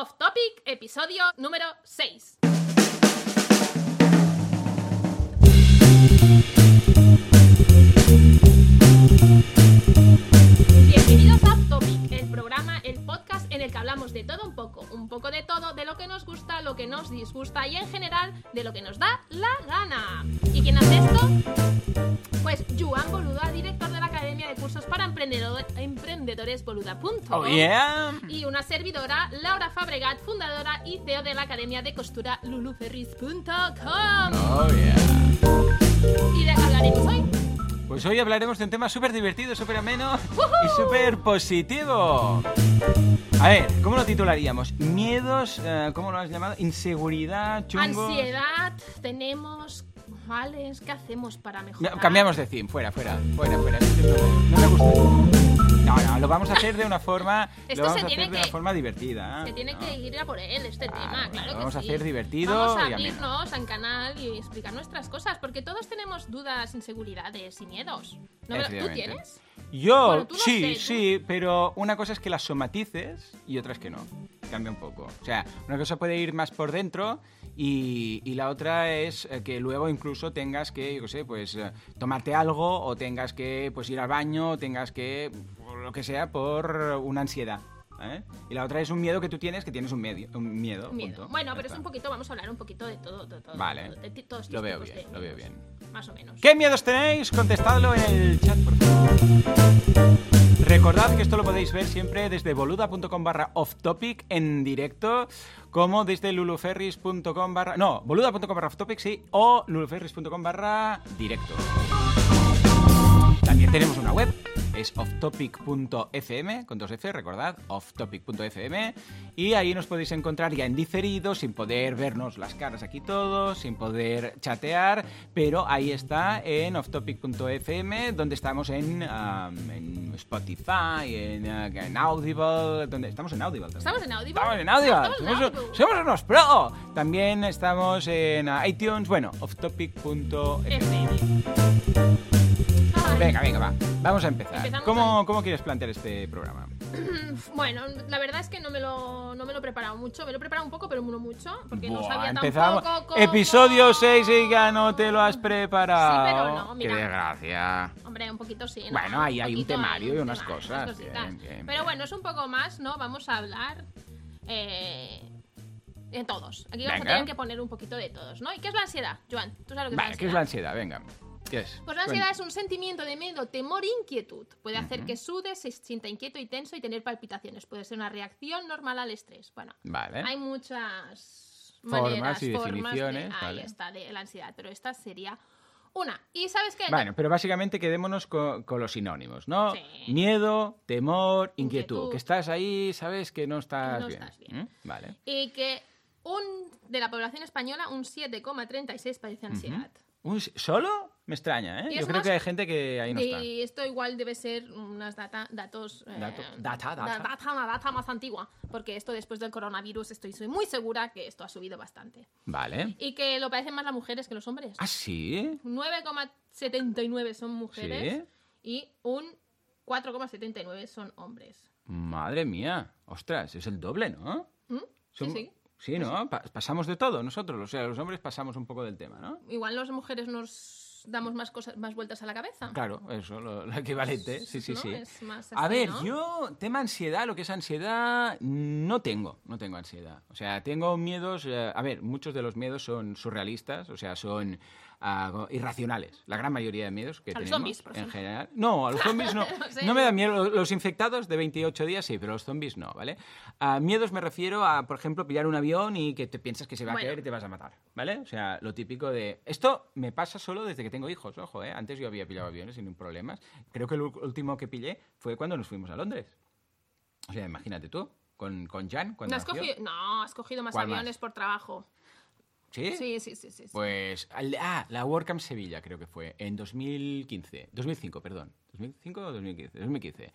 Off Topic, episodio número 6. Hablamos de todo un poco, un poco de todo, de lo que nos gusta, lo que nos disgusta y en general de lo que nos da la gana. ¿Y quién hace esto? Pues Joan Boluda, director de la Academia de Cursos para Emprendedor- Emprendedores Boluda.com. Oh, yeah. Y una servidora, Laura Fabregat, fundadora y CEO de la Academia de Costura luluferris.com. Oh, yeah. ¿Y de hablaremos hoy? Pues hoy hablaremos de un tema súper divertido, súper ameno y súper positivo. A ver, ¿cómo lo titularíamos? Miedos, eh, ¿cómo lo has llamado? Inseguridad, chungos. Ansiedad, tenemos... ¿Cuáles? ¿Qué hacemos para mejorar? No, cambiamos de theme, fuera, fuera, fuera, fuera. No, no me gusta. No, no, lo vamos a hacer de una forma, Esto lo vamos se a hacer de que- una forma divertida. Se tiene ¿no? que ir a por él, este Claro, tema, claro lo que vamos a hacer divertido Vamos a abrirnos al canal y explicar nuestras cosas, porque todos tenemos dudas, inseguridades y miedos. ¿No ¿Tú tienes? Yo, Bueno, tú no sí, sé, sí, pero una cosa es que las somatices y otra es que no. Cambia un poco. O sea, una cosa puede ir más por dentro y, y la otra es eh, que luego incluso tengas que, yo qué sé, pues eh, tomarte algo o tengas que pues ir al baño o tengas que, lo que sea, por una ansiedad. ¿eh? Y la otra es un miedo que tú tienes, que tienes un, medio, un miedo. Miedo. punto. Bueno, pero es un poquito, vamos a hablar un poquito de todo, de todo. Vale. de ti- todos Lo veo bien, de lo veo bien. Más o menos. ¿Qué miedos tenéis? Contestadlo en el chat, por favor. Recordad que esto lo podéis ver siempre desde boluda.com barra off topic en directo, como desde luluferris.com barra... No, boluda.com barra off topic, sí, o luluferris.com barra directo. También tenemos una web, es offtopic.fm, con dos F, recordad, offtopic.fm, y ahí nos podéis encontrar ya en diferido, sin poder vernos las caras aquí todos, sin poder chatear, pero ahí está en offtopic.fm, donde estamos en, um, en Spotify, en, uh, en Audible, donde estamos en Audible. también. ¿Estamos en Audible? Estamos en Audible. Estamos en Somos, Audible. somos unos pro. También estamos en iTunes, bueno, offtopic.fm. Venga, venga, va. Vamos a empezar. ¿Cómo, ¿Cómo quieres plantear este programa? Bueno, la verdad es que no me lo, no me lo he preparado mucho. Me lo he preparado un poco, pero no mucho. Porque no sabía empezamos. tampoco cómo... Episodio 6 y ya no te lo has preparado. Sí, pero no, mira. Qué desgracia. Hombre, un poquito sí. ¿no? Bueno, ahí hay un temario y un unas temario, cosas. cositas. Bien, bien, Pero bueno, es un poco más, ¿no? Vamos a hablar eh, en todos. Aquí vamos Venga. a tener que poner un poquito de todos, ¿no? ¿Y qué es la ansiedad, Joan? ¿Tú sabes lo que Vale, es ¿qué es la ansiedad? Venga. ¿Qué es? Pues la ansiedad es un sentimiento de miedo, temor e inquietud. Puede hacer que sudes, se sienta inquieto y tenso y tener palpitaciones. Puede ser una reacción normal al estrés. Bueno, Vale. hay muchas Formas maneras, y formas definiciones, de, ahí vale. está, de la ansiedad. Pero esta sería una. ¿Y sabes qué? Bueno, pero básicamente quedémonos co- con, los sinónimos, ¿no? Sí. Miedo, temor, inquietud. Inquietud. Que estás ahí, sabes que no estás no bien. estás bien. ¿Mm? Vale. Y que un de la población española, un 7,36 padece ansiedad. Un- ¿Solo? Me extraña, ¿eh? Yo creo más- que hay gente que ahí no está. Y esto igual debe ser unas data, datos... eh, Dato- data, data. da- data, una data más antigua. Porque esto después del coronavirus estoy soy muy segura que esto ha subido bastante. Vale. Y que lo padecen más las mujeres que los hombres. ¿Ah, sí? 9,79 son mujeres ¿Sí? y un 4,79 son hombres. Madre mía. Ostras, es el doble, ¿no? ¿Mm? Sí, sí. Sí, ¿no? Pa- pasamos de todo nosotros. O sea, los hombres pasamos un poco del tema, ¿no? Igual las mujeres nos damos más cosas, más vueltas a la cabeza. Claro, eso, lo, lo equivalente. Sí, sí, ¿no? sí. Es más A así, ver, ¿no? yo, tema ansiedad, lo que es ansiedad, no tengo, no tengo ansiedad. O sea, tengo miedos, eh, a ver, muchos de los miedos son surrealistas, o sea, son ah, irracionales. La gran mayoría de miedos que A los tenemos zombies, por en ejemplo. general. No, a los zombies no. No sé. no me da miedo. Los infectados de 28 días sí, pero los zombies no, ¿vale? A miedos me refiero a, por ejemplo, pillar un avión y que te piensas que se va Bueno. a caer y te vas a matar, ¿vale? O sea, lo típico de... Esto me pasa solo desde que tengo hijos, ojo, ¿eh? Antes yo había pillado aviones sin ningún problema. Creo que el último que pillé fue cuando nos fuimos a Londres. O sea, imagínate tú, con, con Jan, cuando ¿No has, nació. cogido, no, has cogido más ¿Cuál más? aviones por trabajo. ¿Sí? Sí, sí, sí, sí. Pues, ah, la WordCamp Sevilla creo que fue, en 2015, 2005, perdón, 2005 o 2015, 2015.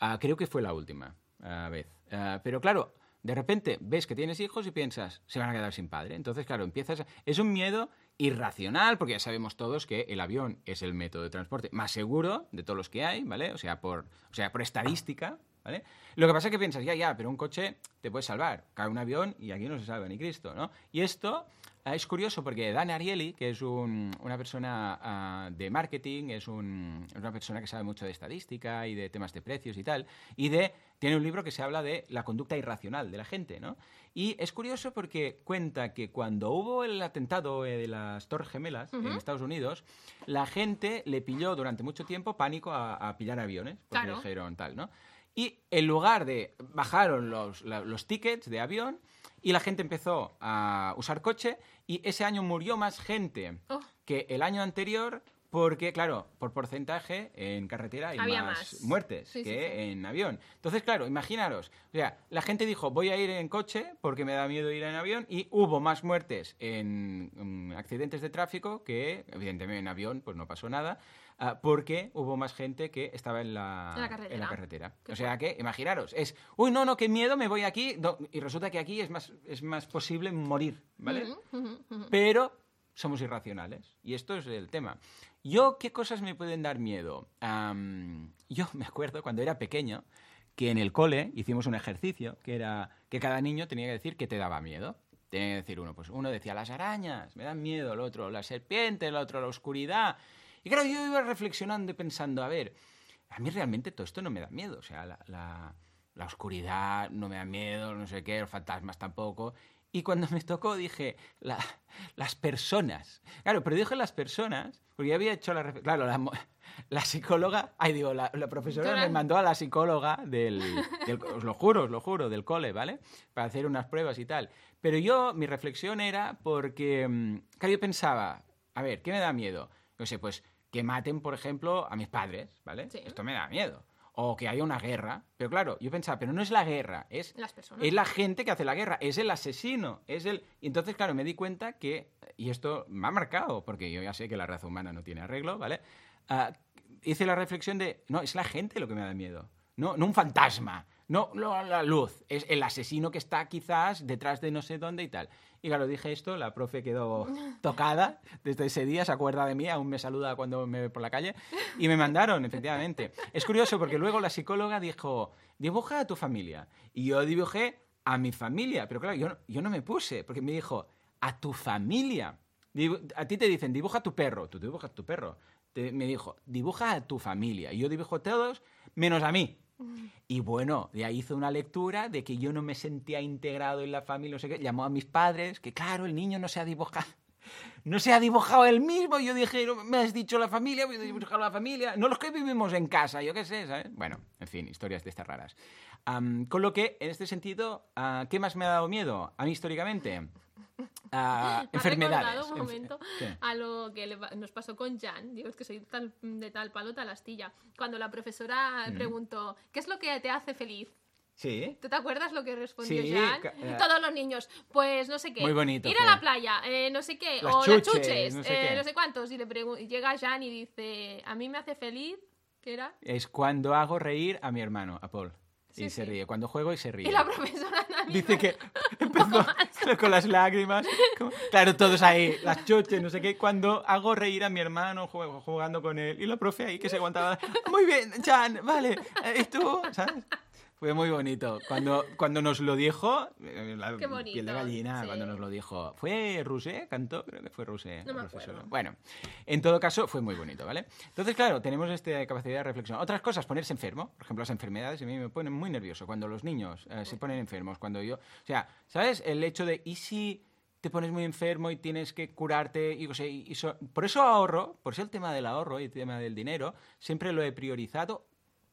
Ah, creo que fue la última ah, vez. Ah, pero claro, de repente ves que tienes hijos y piensas, se van a quedar sin padre. Entonces, claro, empiezas... a- Es un miedo irracional, porque ya sabemos todos que el avión es el método de transporte más seguro de todos los que hay, ¿vale? O sea, por, o sea, por estadística, ¿vale? Lo que pasa es que piensas, ya, ya, pero un coche te puede salvar, cae un avión y aquí no se salva ni Cristo, ¿no? Y esto es curioso porque Dan Ariely, que es un- una persona ah, de marketing, es, un- una persona que sabe mucho de estadística y de temas de precios y tal, y de tiene un libro que se habla de la conducta irracional de la gente, ¿no? Y es curioso porque cuenta que cuando hubo el atentado eh, de las Torres Gemelas en Estados Unidos, la gente le pilló durante mucho tiempo pánico a, a pillar aviones, porque Claro. dijeron tal, ¿no? Y en lugar de bajaron los, los tickets de avión y la gente empezó a usar coche y ese año murió más gente Oh. que el año anterior porque, claro, por porcentaje en carretera hay Había más, más. muertes Sí, que sí. en avión. Entonces, claro, imaginaros, o sea, la gente dijo, voy a ir en coche porque me da miedo ir en avión y hubo más muertes en mm, accidentes de tráfico que, evidentemente, en avión pues no pasó nada, ah, porque hubo más gente que estaba en la, En la carretera. carretera. Qué O sea que, imaginaros, es, uy, no, no, qué miedo, me voy aquí, no, y resulta que aquí es más, es más posible morir, ¿vale? Ujú, ujú, ujú. pero somos irracionales. Y esto es el tema. Yo, ¿qué cosas me pueden dar miedo? Am, yo me acuerdo cuando era pequeño que en el cole hicimos un ejercicio que era que cada niño tenía que decir que te daba miedo. Tenía que decir uno, pues uno decía las arañas, me dan miedo, el otro la serpiente, el otro la oscuridad. Y claro, yo iba reflexionando y pensando, a ver, a mí realmente todo esto no me da miedo. O sea, la, la- la oscuridad no me da miedo, no sé qué, los fantasmas tampoco. Y cuando me tocó dije, la- las personas. Claro, pero dije las personas, porque ya había hecho la... Claro, la, la psicóloga, ay digo, la, la profesora me mandó a la psicóloga del, del- Os lo juro, os lo juro, del cole, ¿vale? Para hacer unas pruebas y tal. Pero yo, mi reflexión era porque, mm, claro, yo pensaba, a ver, ¿qué me da miedo? No sé, pues que maten, por ejemplo, a mis padres, ¿vale? Sí. Esto me da miedo. O que haya una guerra. Pero claro, yo pensaba, pero no es la guerra, es Las personas. es la gente que hace la guerra, es el asesino, es el... Y entonces, claro, me di cuenta que, y esto me ha marcado, porque yo ya sé que la raza humana no tiene arreglo, ¿vale? Ah, hice la reflexión de, no, es la gente lo que me da miedo, no, no un fantasma, no, no la luz, es el asesino que está quizás detrás de no sé dónde y tal. Y claro, dije esto, la profe quedó tocada desde ese día, se acuerda de mí, aún me saluda cuando me ve por la calle, y me mandaron, efectivamente. Es curioso porque luego la psicóloga dijo, dibuja a tu familia. Y yo dibujé a mi familia, pero claro, yo, no- yo no me puse, porque me dijo, a tu familia. A ti te dicen, dibuja a tu perro, tú dibujas a tu perro. Te- me dijo, dibuja a tu familia. Y yo dibujo a todos, menos a mí. Y bueno, ahí hizo una lectura de que yo no me sentía integrado en la familia, no sé qué. Llamó a mis padres, que claro, el niño no se ha dibujado. No se ha dibujado él mismo. Yo dije, "No, me has dicho la familia, voy a dibujar la familia. No los que vivimos en casa, yo qué sé, ¿sabes? Bueno, en fin, historias de estas raras. Con lo que, en este sentido, ah, ¿qué más me ha dado miedo? A mí históricamente. Has enfermedades. recordado un momento ¿Qué? a lo que nos pasó con Jan. Digo, es que soy tal- de tal palo, tal astilla. Cuando la profesora Mm. preguntó, ¿qué es lo que te hace feliz? Sí. ¿Tú te acuerdas lo que respondió Sí, Jan? eh, Todos los niños, pues no sé qué. Muy bonito Ir a la playa, eh, no sé qué. Las o chuches, las chuches, no no sé no cuántos. Y, le y llega Jan y dice, a mí me hace feliz. ¿Qué era? Es cuando hago reír a mi hermano, a Paul. Sí, y se sí. ríe. Cuando juego y se ríe. Y la profesora también. Dice que empezó con las lágrimas. como- Claro, todos ahí, las chuches, no sé qué. Cuando hago reír a mi hermano juego- jugando con él. Y la profe ahí que se aguantaba. Muy bien, Chan, vale. eh, ¿Y tú? ¿Sabes? Fue muy bonito. Cuando, cuando nos lo dijo, eh, la Qué piel de bonito, gallina, sí. cuando nos lo dijo. ¿Fue Rusé? ¿Cantó? Creo que fue Rusé. No me acuerdo. Bueno, en todo caso, fue muy bonito, ¿vale? Entonces, claro, tenemos esta capacidad de reflexión. Otras cosas, ponerse enfermo. Por ejemplo, las enfermedades a mí me ponen muy nervioso cuando los niños eh, se ponen enfermos. Cuando yo. O sea, ¿sabes? El hecho de. ¿Y si te pones muy enfermo y tienes que curarte? Y, o sea, y- y so- por eso ahorro, por eso el tema del ahorro y el tema del dinero, siempre lo he priorizado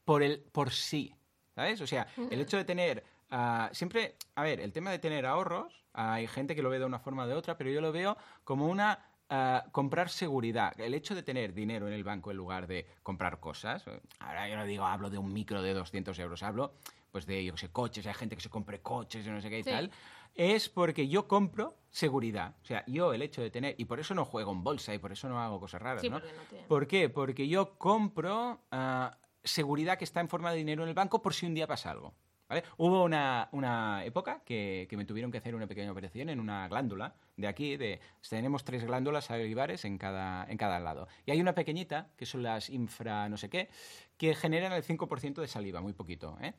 por el por sí. ¿Sabes? O sea, el hecho de tener. ah, siempre. A ver, el tema de tener ahorros, hay gente que lo ve de una forma o de otra, pero yo lo veo como una ah, comprar seguridad. El hecho de tener dinero en el banco en lugar de comprar cosas. Ahora yo no digo, hablo de un micro de 200 euros, hablo pues de, yo sé, coches, hay gente que se compre coches y no sé qué y Sí. tal. Es porque yo compro seguridad. O sea, yo el hecho de tener, y por eso no juego en bolsa y por eso no hago cosas raras, Sí, ¿no? no te- ¿Por qué? Porque yo compro ah, seguridad que está en forma de dinero en el banco por si un día pasa algo. ¿vale? Hubo una, una época que, que me tuvieron que hacer una pequeña operación en una glándula de aquí, de, tenemos tres glándulas salivares en cada, en cada lado. Y hay una pequeñita, que son las infra no sé qué, que generan el 5% de saliva, muy poquito, ¿eh?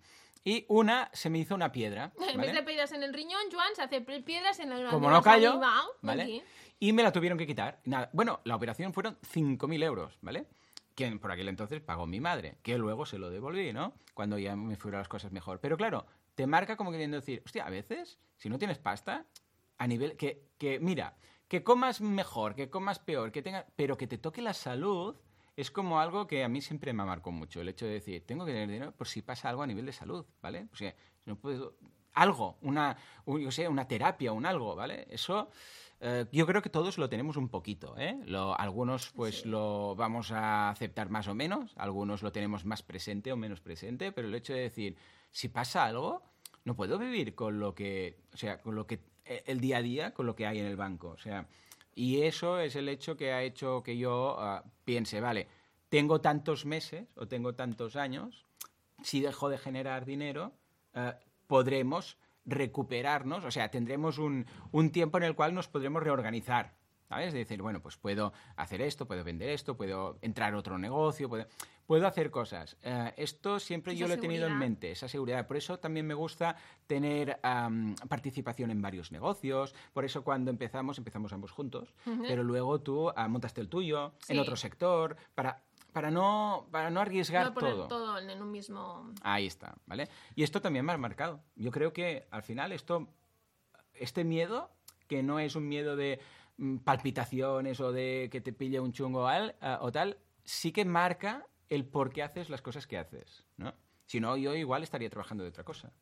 Y una se me hizo una piedra. En vez ¿vale? de piedras en el riñón, Joan se hace piedras en el Como no callo, saliva. ¿vale? Aquí. Y me la tuvieron que quitar. Nada, bueno, la operación fueron 5.000 euros, ¿vale? Que por aquel entonces pagó mi madre, que luego se lo devolví, ¿no? Cuando ya me fueron las cosas mejor. Pero claro, te marca como queriendo decir, hostia, a veces, si no tienes pasta, a nivel que, que mira, que comas mejor, que comas peor, que tenga, pero que te toque la salud, es como algo que a mí siempre me marcó mucho. El hecho de decir, tengo que tener dinero por si pasa algo a nivel de salud, ¿vale? O sea, no puedo. Algo, una, un- yo sé, una terapia, un algo, ¿vale? Eso. Eh, yo creo que todos lo tenemos un poquito, ¿eh? Lo- algunos pues Sí. lo vamos a aceptar más o menos, algunos lo tenemos más presente o menos presente, pero el hecho de decir, si pasa algo, no puedo vivir con lo que, o sea, con lo que eh, el día a día, con lo que hay en el banco, o sea, y eso es el hecho que ha hecho que yo ah, piense, vale, tengo tantos meses o tengo tantos años, si dejo de generar dinero, eh, podremos recuperarnos, o sea, tendremos un, un tiempo en el cual nos podremos reorganizar. ¿Sabes? De decir, bueno, pues puedo hacer esto, puedo vender esto, puedo entrar a otro negocio, puedo, puedo hacer cosas. Eh, esto siempre Esa yo lo he tenido en mente, esa seguridad. Por eso también me gusta tener participación en varios negocios. Por eso cuando empezamos, empezamos ambos juntos. Pero luego tú ah, montaste el tuyo en otro sector para, para, no, para no arriesgar No poner todo. todo en un mismo. Ahí está, ¿vale? Y esto también me ha marcado. Yo creo que al final esto, este miedo, que no es un miedo de mm, palpitaciones o de que te pille un chungo al- ah, o tal, sí que marca el por qué haces las cosas que haces, ¿no? Si no, yo igual estaría trabajando de otra cosa.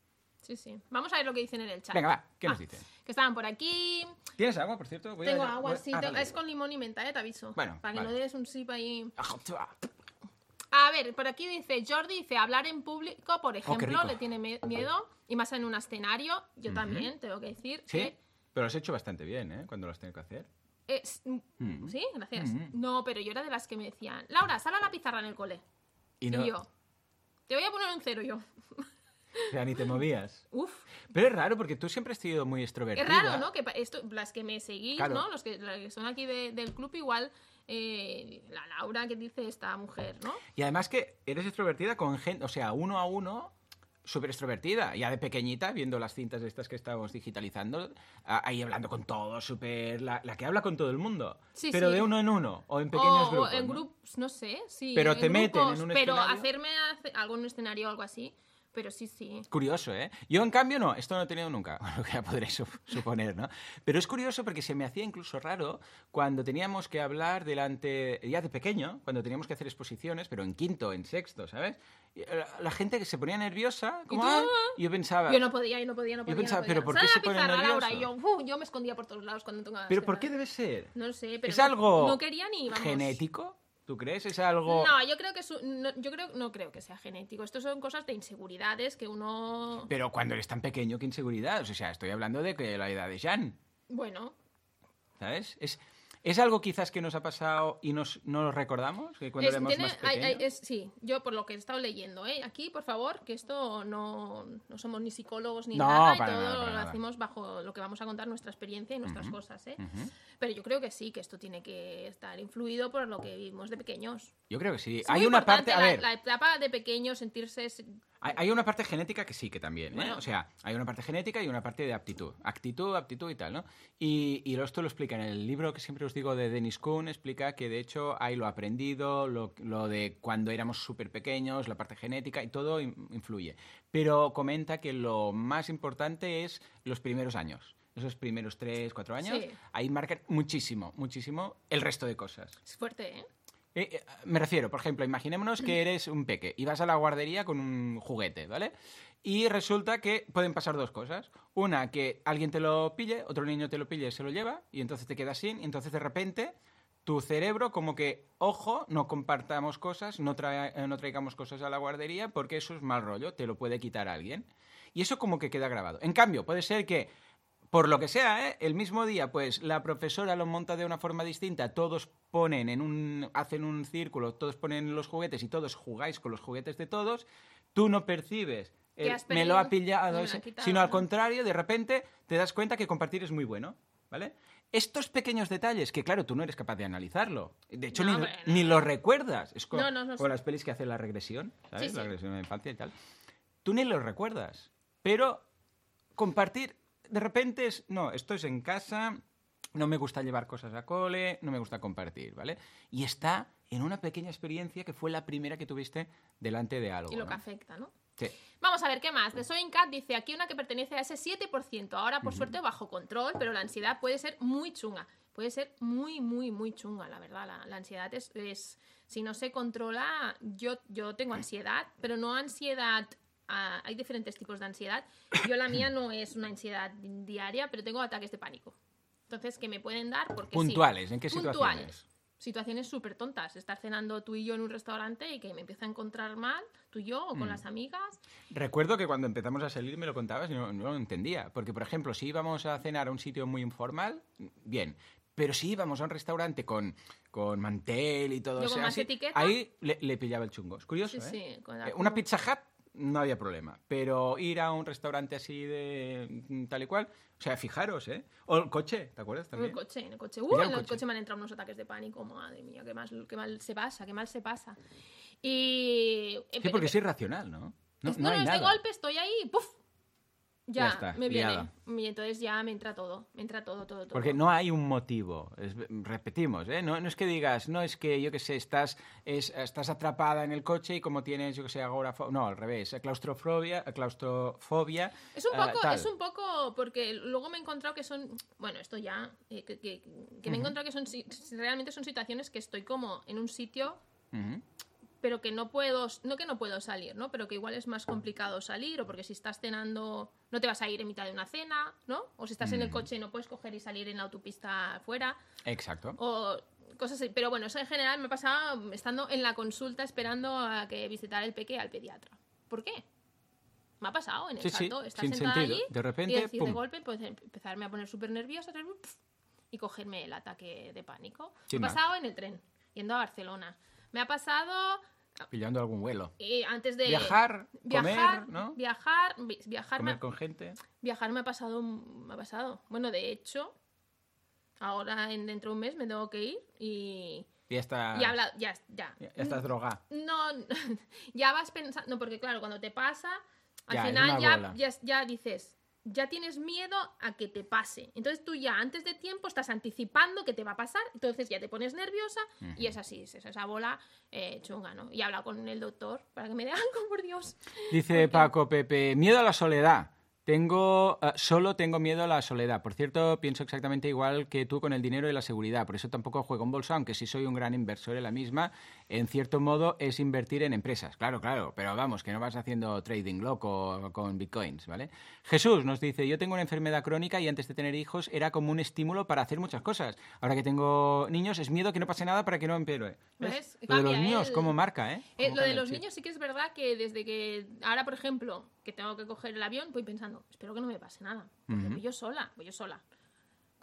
Sí, sí. Vamos a ver lo que dicen en el chat. Venga, va, ¿qué nos Ah, dicen? Que estaban por aquí. ¿Tienes agua, por cierto? Voy a- Tengo voy- agua, sí. ah, tengo-. Es con limón y menta, eh, te aviso. Bueno, Para que vale. no des un sip ahí. Ah, A ver, por aquí dice Jordi, dice hablar en público, por ejemplo, Oh, rico. le tiene miedo. Y más en un escenario. Yo también, tengo que decir. Sí, que pero lo has hecho bastante bien, ¿eh? Cuando lo has tenido que hacer. Mm. Sí, gracias. Mm. No, pero yo era de las que me decían, Laura, sal a la pizarra en el cole. Y Y, no, yo, te voy a poner un cero yo. O sea, ni te movías. Uf, Pero es raro porque tú siempre has sido muy extrovertida. es raro, ¿no? Que esto, las que me seguís, Claro. ¿no? Los que, las que son aquí de- del club, igual, eh, la Laura que dice esta mujer, ¿no? Y además que eres extrovertida con gente, o sea, uno a uno, súper extrovertida. Ya de pequeñita, viendo las cintas estas que estábamos digitalizando, ahí hablando con todos, súper... La, la que habla con todo el mundo. Sí, pero sí. de uno en uno, o en pequeños o, grupos. o en ¿no? grupos, no sé, sí. Pero te meten en grupos, un Pero escenario. hacerme hace- algo en un escenario o algo así, pero sí, sí. Curioso, ¿eh? Yo, en cambio, no, esto no he tenido nunca, lo que ya podréis su- suponer, ¿no? Pero es curioso porque se me hacía incluso raro cuando teníamos que hablar delante, ya de pequeño, cuando teníamos que hacer exposiciones, pero en quinto, en sexto, ¿sabes? Eh, La, gente que se ponía nerviosa, como? "Ah", y yo pensaba, Yo no podía, yo no podía, no Yo podía. pensaba, no ¿pero podía. por qué se pone y yo? "Uf", yo me escondía por todos lados cuando tocaba ¿pero por qué debe ser? No sé, pero ¿Es algo No quería ni, vamos. genético? ¿Tú crees? ¿Es algo...? No, yo creo que su- no, yo creo no creo que sea genético. Esto son cosas de inseguridades que uno Pero cuando eres tan pequeño, ¿qué inseguridad? O sea, estoy hablando de que la edad de Jan, bueno, ¿sabes? Es, es algo quizás que nos ha pasado y nos, no lo recordamos, que cuando es- éramos tiene- más hay- pequeños... hay- es- sí, yo por lo que he estado leyendo, ¿eh? aquí por favor, que esto no, no somos ni psicólogos ni No, nada, y todo nada, lo hacemos bajo lo que vamos a contar nuestra experiencia y nuestras cosas, ¿eh? Pero yo creo que sí, que esto tiene que estar influido por lo que vivimos de pequeños. Yo creo que sí. Es hay una parte, a la, ver, la etapa de pequeños sentirse hay, hay una parte genética que sí que también, ¿eh? Bueno. O sea, hay una parte genética y una parte de aptitud. Actitud, aptitud y tal, ¿no? Y, y esto lo explica en el libro que siempre os digo de Dennis Kuhn, explica que de hecho hay lo aprendido, lo, lo de cuando éramos súper pequeños, la parte genética y todo in- influye. Pero comenta que lo más importante es los primeros años. Esos primeros tres, cuatro años, Sí. ahí marcan muchísimo, muchísimo el resto de cosas. es fuerte, ¿eh? Eh, eh, me refiero, por ejemplo, imaginémonos que eres un peque y vas a la guardería con un juguete, ¿vale? Y resulta que pueden pasar dos cosas. Una, que alguien te lo pille, otro niño te lo pille y se lo lleva, y entonces te quedas sin, y entonces de repente tu cerebro como que, ojo, no compartamos cosas, no, eh, no traigamos cosas a la guardería porque eso es mal rollo, te lo puede quitar alguien. Y eso como que queda grabado. En cambio, puede ser que por lo que sea, ¿eh? el mismo día, pues la profesora lo monta de una forma distinta, todos ponen en un, hacen un círculo, todos ponen los juguetes y todos jugáis con los juguetes de todos, tú no percibes el me lo ha pillado, lo ese, quitado, sino al contrario, de repente te das cuenta que compartir es muy bueno, ¿vale? Estos pequeños detalles, que claro, tú no eres capaz de analizarlo. De hecho, No, ni, hombre, no. ni los recuerdas. Es como, No, no, no como sé. las pelis que hacen la regresión, ¿sabes? Sí, sí. La regresión de la infancia y tal. Tú ni los recuerdas. Pero compartir, de repente es, no, esto es en casa, no me gusta llevar cosas a cole, no me gusta compartir, ¿vale? Y está en una pequeña experiencia que fue la primera que tuviste delante de algo. Y lo ¿no? que afecta, ¿no? Sí. Vamos a ver qué más. The Sewing Cat dice aquí una que pertenece a ese 7%. Ahora, por suerte, bajo control, pero la ansiedad puede ser muy chunga. Puede ser muy, muy, muy chunga, la verdad. La, la ansiedad es, es- Si no se controla, yo, yo tengo ansiedad, pero no ansiedad. Ah, hay diferentes tipos de ansiedad. Yo la mía no es una ansiedad diaria, pero tengo ataques de pánico. Entonces, que me pueden dar porque sí. Puntuales, ¿en qué Puntuales. situaciones? Situaciones súper tontas. Estar cenando tú y yo en un restaurante y que me empiezo a encontrar mal, tú y yo, o Mm. con las amigas. Recuerdo que cuando empezamos a salir me lo contabas y no, no lo entendía. Porque, por ejemplo, si íbamos a cenar a un sitio muy informal, bien. Pero si íbamos a un restaurante con, con mantel y todo eso, etiqueta. ahí le, le pillaba el chungo. Es curioso, Sí, ¿eh? sí, con la- Eh, Una Pizza Hut no había problema. Pero ir a un restaurante así de mm, tal y cual, o sea, fijaros, ¿eh? O el coche, ¿te acuerdas En también? el coche, en el coche. Uh, en el coche. coche me han entrado unos ataques de pánico. Madre mía, qué mal, qué mal se pasa, qué mal se pasa. Y. eh, Sí, porque es irracional, ¿no? No, no hay es de nada. golpe, estoy ahí, ¡puf! Ya, Ya está, me viene. liada. Y entonces ya me entra todo, me entra todo, todo, todo. Porque no hay un motivo. Es- repetimos, ¿eh? No, no es que digas, no es que, yo qué sé, estás, es- estás atrapada en el coche y como tienes, yo qué sé, agorafobia. No, al revés. Claustrofobia, claustrofobia. Es un eh, poco, es un poco, porque luego me he encontrado que son, bueno, esto ya, eh, que, que- que me he encontrado que son, realmente son situaciones que estoy como en un sitio. Pero que no puedo, no que no puedo salir, ¿no? Pero que igual es más complicado salir, o porque si estás cenando, no te vas a ir en mitad de una cena, ¿no? O si estás en el coche y no puedes coger y salir en la autopista afuera, Exacto. o cosas así. Pero bueno, eso en general me pasaba estando en la consulta esperando a que visitara el peque al pediatra. ¿Por qué? Me ha pasado en el Sí, sí, salto, estar sin sentada sentido. allí De repente, y decir de golpe, pues em- empezarme a poner súper nerviosa y cogerme el ataque de pánico. Sin me ha pasado en el tren, yendo a Barcelona. Me ha pasado Pillando algún vuelo. y antes de Viajar, viajar, comer, ¿no? viajar, vi- viajar, me, Comer con gente. viajar me ha pasado, me ha pasado. Bueno, de hecho, ahora en, dentro de un mes me tengo que ir y, ya está. y habla, ya, ya. ya estás drogada. No, ya vas pensando, no, porque claro, cuando te pasa, al Ya, final ya, ya, ya dices, ya tienes miedo a que te pase. Entonces tú ya antes de tiempo estás anticipando que te va a pasar, entonces ya te pones nerviosa y es así, es esa bola eh, chunga, ¿no? Y he hablado con el doctor para que me dé algo, por Dios. Dice Paco Pepe, miedo a la soledad. Tengo, eh, solo tengo miedo a la soledad. Por cierto, pienso exactamente igual que tú con el dinero y la seguridad. Por eso tampoco juego en bolsa, aunque sí soy un gran inversor en la misma. En cierto modo es invertir en empresas. Claro, claro. Pero vamos, que no vas haciendo trading loco con bitcoins, ¿vale? Jesús nos dice, yo tengo una enfermedad crónica y antes de tener hijos era como un estímulo para hacer muchas cosas. Ahora que tengo niños es miedo que no pase nada para que no empeore. ¿Ves? Lo de los niños, ¿eh? cómo marca, ¿eh? Eh, lo de los niños sí que es verdad que desde que ahora, por ejemplo, que tengo que coger el avión, voy pensando, espero que no me pase nada. Porque voy yo sola, voy yo sola.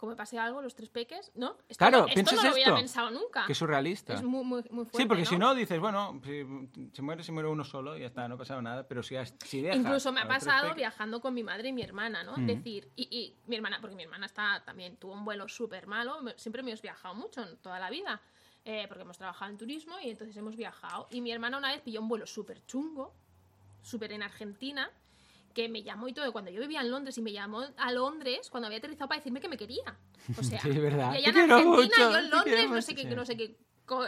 Me pase algo, los tres peques, ¿no? Esto Claro, no, esto ¿piensas no lo había esto? pensado nunca. Qué surrealista. Es muy, muy, muy fuerte, Sí, porque ¿no? si no dices, bueno, si se muere, se muere uno solo y ya está, no ha pasado nada. Pero si, si dejas Incluso me ha pasado viajando con mi madre y mi hermana, ¿no? Ujú. Decir, y, y mi hermana, porque mi hermana está también tuvo un vuelo súper malo, siempre me hemos viajado mucho en toda la vida, eh, porque hemos trabajado en turismo y entonces hemos viajado. Y mi hermana una vez pilló un vuelo súper chungo, súper en Argentina, que me llamó y todo. Cuando yo vivía en Londres y me llamó a Londres cuando había aterrizado para decirme que me quería. O sea, Sí, es verdad. y allá en Argentina, mucho, yo en Londres, no sé qué, sí. no sé qué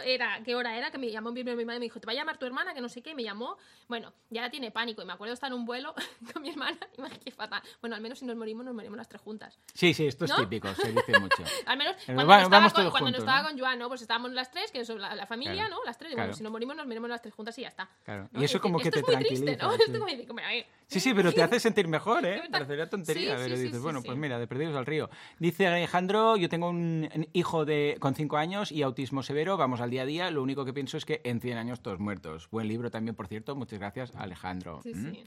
era, qué hora era, que me llamó mi mi madre y me dijo, te va a llamar tu hermana, que no sé qué, y me llamó. Bueno, ya tiene pánico. Y me acuerdo estar en un vuelo con mi hermana y me dije, fatal. Bueno, al menos si nos morimos, nos morimos las tres juntas. Sí, sí, esto es ¿No? típico, se dice mucho. Al menos cuando, no estaba, con, cuando no juntos, estaba ¿no? con Joan, ¿no? Pues estábamos las tres, que son la, la familia, Claro. ¿no? Las tres. Y bueno, si nos morimos, nos morimos las tres juntas y ya está. Claro. ¿no? Y eso decir, como que te es muy triste, ¿no? tranquiliza, Esto sí. como dice, como, ay, Sí, sí, pero te hace sentir mejor, ¿eh? Parecería tontería, Sí, pero sí, dices, sí, bueno, pues mira, de perdidos al río. Dice Alejandro, yo tengo un hijo de con 5 años y autismo severo, vamos al día a día, lo único que pienso es que en 100 años todos muertos. Buen libro también, por cierto, muchas gracias, Alejandro. Sí, ¿Mm? sí.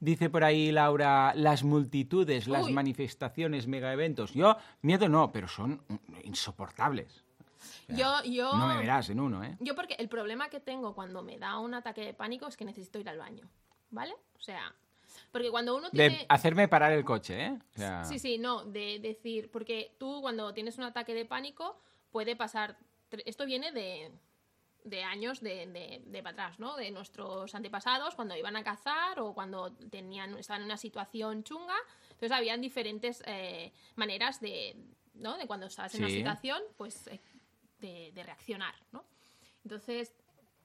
Dice por ahí Laura, las multitudes, las Uy. manifestaciones, mega eventos. Yo, miedo no, pero son insoportables. O sea, Yo, yo... No me verás en uno, ¿eh? Yo porque el problema que tengo cuando me da un ataque de pánico es que necesito ir al baño, ¿vale? O sea, Porque cuando uno De tiene... hacerme parar el coche, ¿eh? O sea, Sí, sí, no, de decir, porque tú cuando tienes un ataque de pánico puede pasar, esto viene de, de años de, de, de para atrás, ¿no? De nuestros antepasados cuando iban a cazar o cuando tenían, estaban en una situación chunga, entonces habían diferentes eh, maneras de, ¿no? De cuando estabas en una situación, pues eh, de, de reaccionar, ¿no? Entonces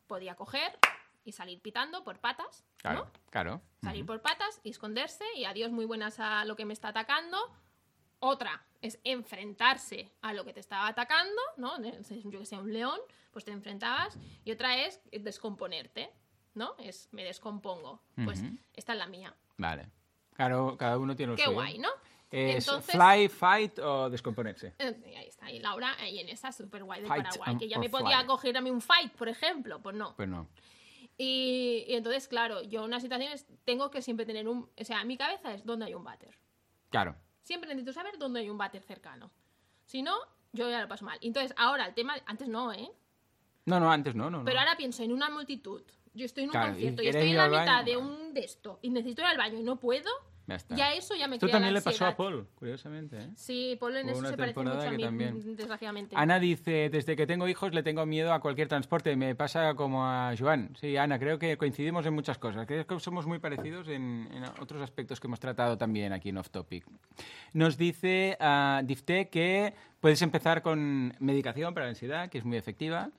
podía coger y salir pitando por patas, Claro, ¿no? claro. salir por patas y esconderse y adiós muy buenas a lo que me está atacando. Otra es enfrentarse a lo que te estaba atacando, ¿no? Yo que sé, un león, pues te enfrentabas. Y otra es descomponerte, ¿no? Es me descompongo. Pues esta es la mía. Vale. Claro, cada uno tiene lo Qué suyo. guay, ¿no? Es Entonces- fly, fight o descomponerse. Eh, ahí está. Y Laura, ahí en esa súper guay de Paraguay. Que ya or me podía fly. coger a mí un fight, por ejemplo. Pues no. Pues no. Y, y entonces, claro, yo en unas situaciones tengo que siempre tener un... O sea, mi cabeza es donde hay un váter. Claro. Siempre necesito saber dónde hay un váter cercano. Si no, yo ya lo paso mal. Entonces, ahora el tema, antes no, ¿eh? No, no, antes no, no. no. Pero ahora pienso en una multitud. Yo estoy en un Claro, y concierto y, quieres estoy en la mitad de un de esto y necesito ir al baño y no puedo, Ya está. ya eso ya me Esto también la le pasó a. Paul, curiosamente. ¿eh? Sí, Paul en Hubo eso una se parece mucho a que mí, también. desgraciadamente. Ana dice, desde que tengo hijos le tengo miedo a cualquier transporte. Me pasa como a Joan. Sí, Ana, creo que coincidimos en muchas cosas. Creo que somos muy parecidos en, en otros aspectos que hemos tratado también aquí en Off Topic. Nos dice uh, Difte que puedes empezar con medicación para la ansiedad, que es muy efectiva.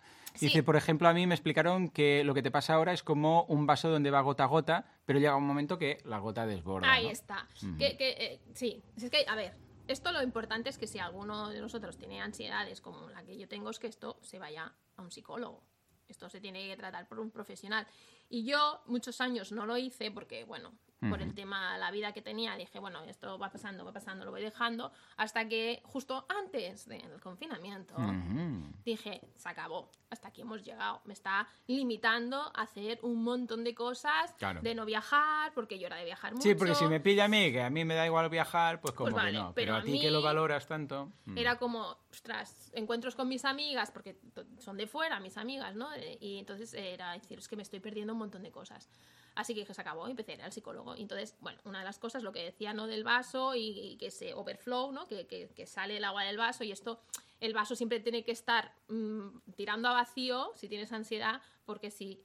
Dice, Sí. por ejemplo, a mí me explicaron que lo que te pasa ahora es como un vaso donde va gota a gota, pero llega un momento que la gota desborda. Ahí ¿no? está. Ujú. que, que, eh, sí, es que, a ver, esto lo importante es que si alguno de nosotros tiene ansiedades como la que yo tengo, es que esto se vaya a un psicólogo. Esto se tiene que tratar por un profesional. Y yo muchos años no lo hice porque, bueno, por el tema, la vida que tenía, dije, bueno, esto va pasando, va pasando, lo voy dejando, hasta que justo antes del confinamiento Ujú. dije, se acabó, hasta aquí hemos llegado. Me está limitando a hacer un montón de cosas, Claro. de no viajar, porque yo era de viajar mucho. Sí, porque si me pilla a mí, que a mí me da igual viajar, pues como Pues vale, que no. pero Pero, a a ti que lo valoras tanto. mm. Era como, ostras, encuentros con mis amigas, porque son de fuera mis amigas, ¿no? Eh, Y entonces era decir, es que me estoy perdiendo un montón de cosas. Así que se acabó, empecé a ir al psicólogo. Y entonces, bueno, una de las cosas, lo que decía, ¿no? Del vaso y, y que se overflow, ¿no? Que, que- que sale el agua del vaso y esto, el vaso siempre tiene que estar mm, tirando a vacío si tienes ansiedad, porque si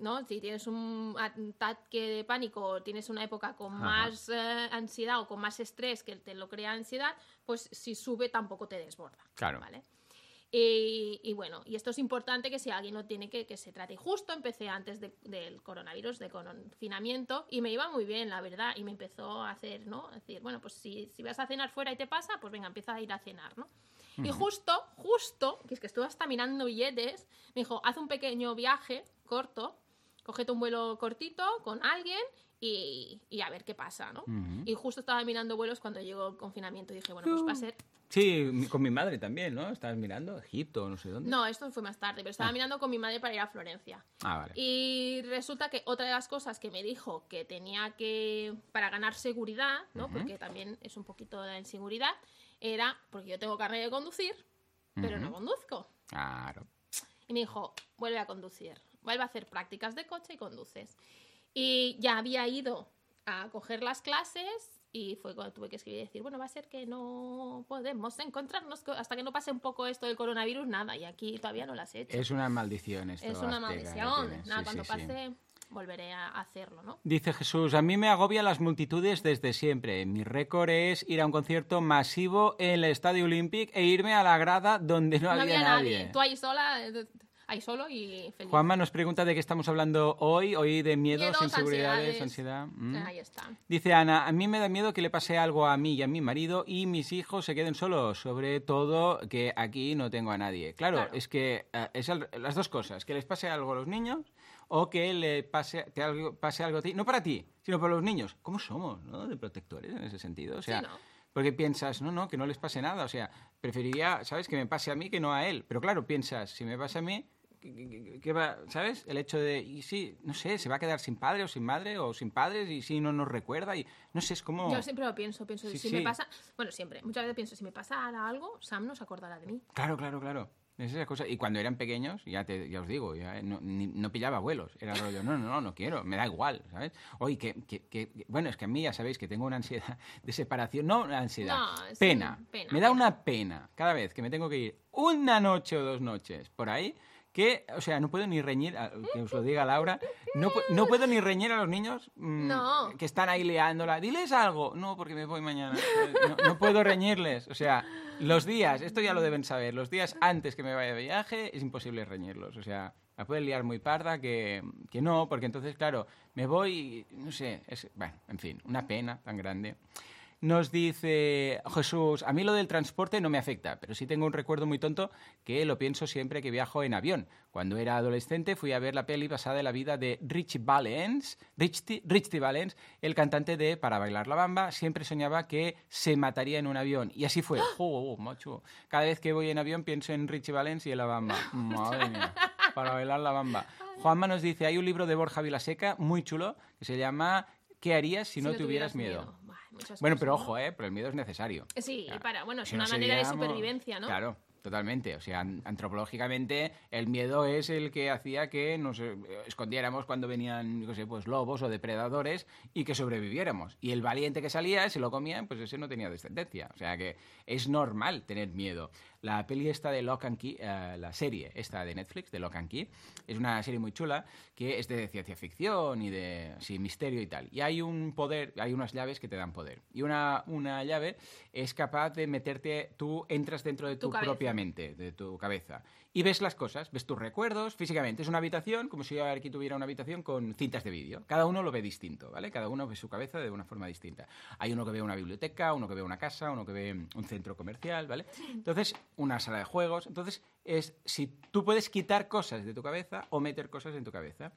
¿no? Si tienes un ataque de pánico o tienes una época con Ajá. más eh, ansiedad o con más estrés que te lo crea ansiedad, pues si sube tampoco te desborda. Claro. ¿vale? Y, y bueno, y esto es importante que si alguien no tiene que, que se trate. Justo empecé antes de- del coronavirus, de confinamiento, y me iba muy bien, la verdad, y me empezó a hacer, ¿no? decir, bueno, pues si, si vas a cenar fuera y te pasa, pues venga, empieza a ir a cenar, ¿no? Y justo, justo, que es que estuve hasta mirando billetes, me dijo, haz un pequeño viaje corto, cógete un vuelo cortito con alguien y, y a ver qué pasa, ¿no? Ujú. Y justo estaba mirando vuelos cuando llegó el confinamiento y dije, bueno, pues va a ser... Sí, con mi madre también, ¿no? Estabas mirando Egipto, no sé dónde. No, esto fue más tarde, pero estaba mirando con mi madre para ir a Florencia. Ah, vale. Y resulta que otra de las cosas que me dijo que tenía que, para ganar seguridad, ¿no? Ujú. Porque también es un poquito de inseguridad, era, porque yo tengo carnet de conducir, pero no Ujú. conduzco. Claro. Y me dijo, vuelve a conducir, vuelve a hacer prácticas de coche y conduces. Y ya había ido a coger las clases y fue cuando tuve que escribir y decir, bueno, va a ser que no podemos encontrarnos co- hasta que no pase un poco esto del coronavirus, nada, y aquí todavía no las he hecho. Es una maldición esto. Es una maldición. Nada, Sí, cuando sí, sí. pase volveré a hacerlo, ¿no? Dice Jesús, a mí me agobian las multitudes desde siempre. Mi récord es ir a un concierto masivo en el Estadio Olympic e irme a la grada donde no, había, nadie. Tú ahí sola, eh, ahí solo y feliz. Juanma nos pregunta de qué estamos hablando hoy, hoy de miedos, Miedos, inseguridades, ansiedad. Mm. Ahí está. Dice Ana, a mí me da miedo que le pase algo a mí y a mi marido y mis hijos se queden solos, sobre todo que aquí no tengo a nadie. Claro, Claro. es que eh, es al- las dos cosas, que les pase algo a los niños o que le pase, te algo, pase algo a ti, no para ti, sino para los niños. ¿Cómo somos, no? De protectores en ese sentido. O sea, Sí, ¿no? porque piensas, no, no, que no les pase nada. O sea, preferiría, ¿sabes? Que me pase a mí que no a él. Pero claro, piensas, si me pasa a mí, ¿qué, va? ¿Sabes? El hecho de, y sí, no sé, se va a quedar sin padre o sin madre o sin padres y si no nos recuerda y no sé, es como... Yo siempre lo pienso, pienso, Sí, si sí. me pasa, bueno, siempre, muchas veces pienso, si me pasa algo, Sam no se acordará de mí. Claro, claro, claro. Es esa cosa. Y cuando eran pequeños, ya, te, ya os digo, ya no, ni- no pillaba vuelos. Era rollo, no, no, no, no quiero, me da igual, ¿sabes? Oye, que, que- que- bueno, es que a mí ya sabéis que tengo una ansiedad de separación, no una ansiedad, No, sí, pena. pena, Me da pena. una pena cada vez que me tengo que ir una noche o dos noches por ahí. Que, o sea, no puedo ni reñir, a- que os lo diga Laura, no, no puedo ni reñir a los niños mm, No. que están ahí liándola. Diles algo. No, porque me voy mañana. No, no puedo reñirles. O sea, los días, esto ya lo deben saber, los días antes que me vaya de viaje es imposible reñirlos. O sea, la pueden liar muy parda que, que no, porque entonces, claro, me voy, y, no sé, es, bueno, en fin, una pena tan grande. Nos dice Jesús, a mí lo del transporte no me afecta, pero sí tengo un recuerdo muy tonto que lo pienso siempre que viajo en avión. Cuando era adolescente fui a ver la peli basada en la vida de Richie Valens, Richie, Richie Valens, el cantante de Para bailar la bamba. Siempre soñaba que se mataría en un avión y así fue. ¡Oh, macho! Cada vez que voy en avión pienso en Richie Valens y en la bamba. Madre mía, para bailar la bamba. Juanma nos dice, hay un libro de Borja Vilaseca muy chulo que se llama ¿Qué harías si, no, tuvieras miedo? Muchas Bueno, cosas, pero ¿no? ojo, ¿eh? Pero el miedo es necesario. Sí, Claro. para, bueno, es Si no una manera de supervivencia, ¿no? Claro, totalmente. O sea, an- antropológicamente el miedo es el que hacía que nos eh, escondiéramos cuando venían, qué sé, pues lobos o depredadores y que sobreviviéramos. Y el valiente que salía, se lo comían, pues ese no tenía descendencia. O sea que es normal tener miedo. La peli esta de Lock and Key, eh, la serie esta de Netflix, de Lock and Key, es una serie muy chula que es de ciencia ficción y de sí, misterio y tal. Y hay un poder, hay unas llaves que te dan poder. Y una, una llave es capaz de meterte, tú entras dentro de Tu propia mente, de tu cabeza. Y ves las cosas, ves tus recuerdos físicamente. Es una habitación, como si yo aquí tuviera una habitación con cintas de vídeo. Cada uno lo ve distinto, ¿vale? Cada uno ve su cabeza de una forma distinta. Hay uno que ve una biblioteca, uno que ve una casa, uno que ve un centro comercial, ¿vale? Entonces, una sala de juegos. Entonces, es si tú puedes quitar cosas de tu cabeza o meter cosas en tu cabeza.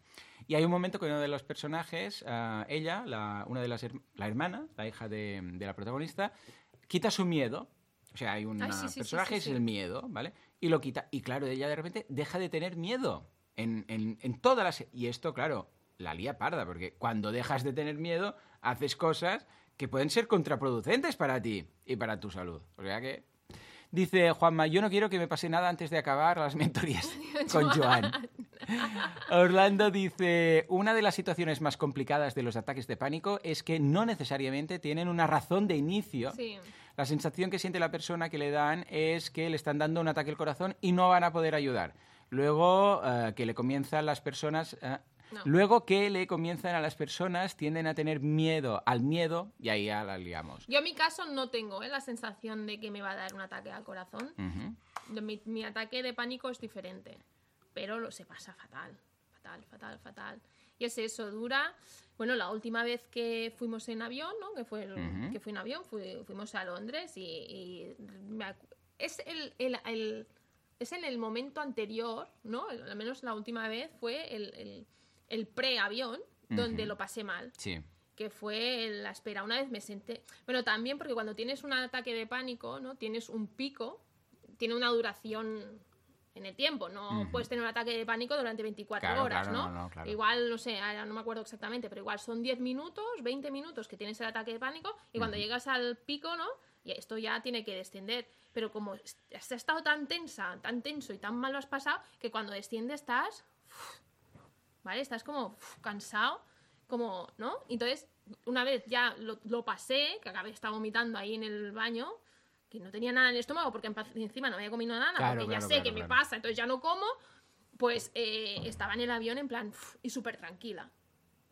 Y hay un momento que uno de los personajes, ah, ella, la, una de las her- la hermana, la hija de, de la protagonista, quita su miedo. O sea, hay un Ay, sí, sí, sí, personaje, sí, es el miedo, ¿vale? Y lo quita. Y claro, ella de repente deja de tener miedo en, en, en todas las... Y esto, claro, la lía parda, porque cuando dejas de tener miedo, haces cosas que pueden ser contraproducentes para ti y para tu salud. O sea que... Dice Juanma, yo no quiero que me pase nada antes de acabar las mentorías con Joan. Orlando dice, una de las situaciones más complicadas de los ataques de pánico es que no necesariamente tienen una razón de inicio. Sí. La sensación que siente la persona que le dan es que le están dando un ataque al corazón y no van a poder ayudar. Luego eh, que le comienzan las personas... eh, No. Luego que le comienzan a las personas tienden a tener miedo al miedo y ahí ya la liamos. Yo en mi caso no tengo ¿eh? la sensación de que me va a dar un ataque al corazón. Mi, mi ataque de pánico es diferente, pero lo se pasa fatal, fatal, fatal, fatal. Y es eso, dura. Bueno, la última vez que fuimos en avión, ¿no? Que fue, el- que fue en avión, fui- fuimos a Londres y, y me acu- es el, el- el- es en el momento anterior, ¿no? Al menos la última vez fue el, el, pre-avión donde lo pasé mal Sí. que fue la espera. Una vez me senté. Bueno, también porque cuando tienes un ataque de pánico, ¿no? Tienes un pico, tiene una duración en el tiempo. No Ujú. puedes tener un ataque de pánico durante 24 Claro, horas, claro, ¿no? no, no, claro. Igual, no sé, ahora no me acuerdo exactamente, pero igual son 10 minutos, 20 minutos que tienes el ataque de pánico y cuando llegas al pico, ¿no? Y esto ya tiene que descender. Pero como has estado tan tensa, tan tenso y tan mal lo has pasado, que cuando desciende estás ¿vale? Estás como uf, cansado, como, ¿no? Entonces, una vez ya lo, lo pasé, que acabé estaba vomitando ahí en el baño, que no tenía nada en el estómago porque encima no había comido nada, Claro, porque ya claro, sé claro, que me pasa, entonces ya no como, pues eh, estaba en el avión en plan uf, y súper tranquila.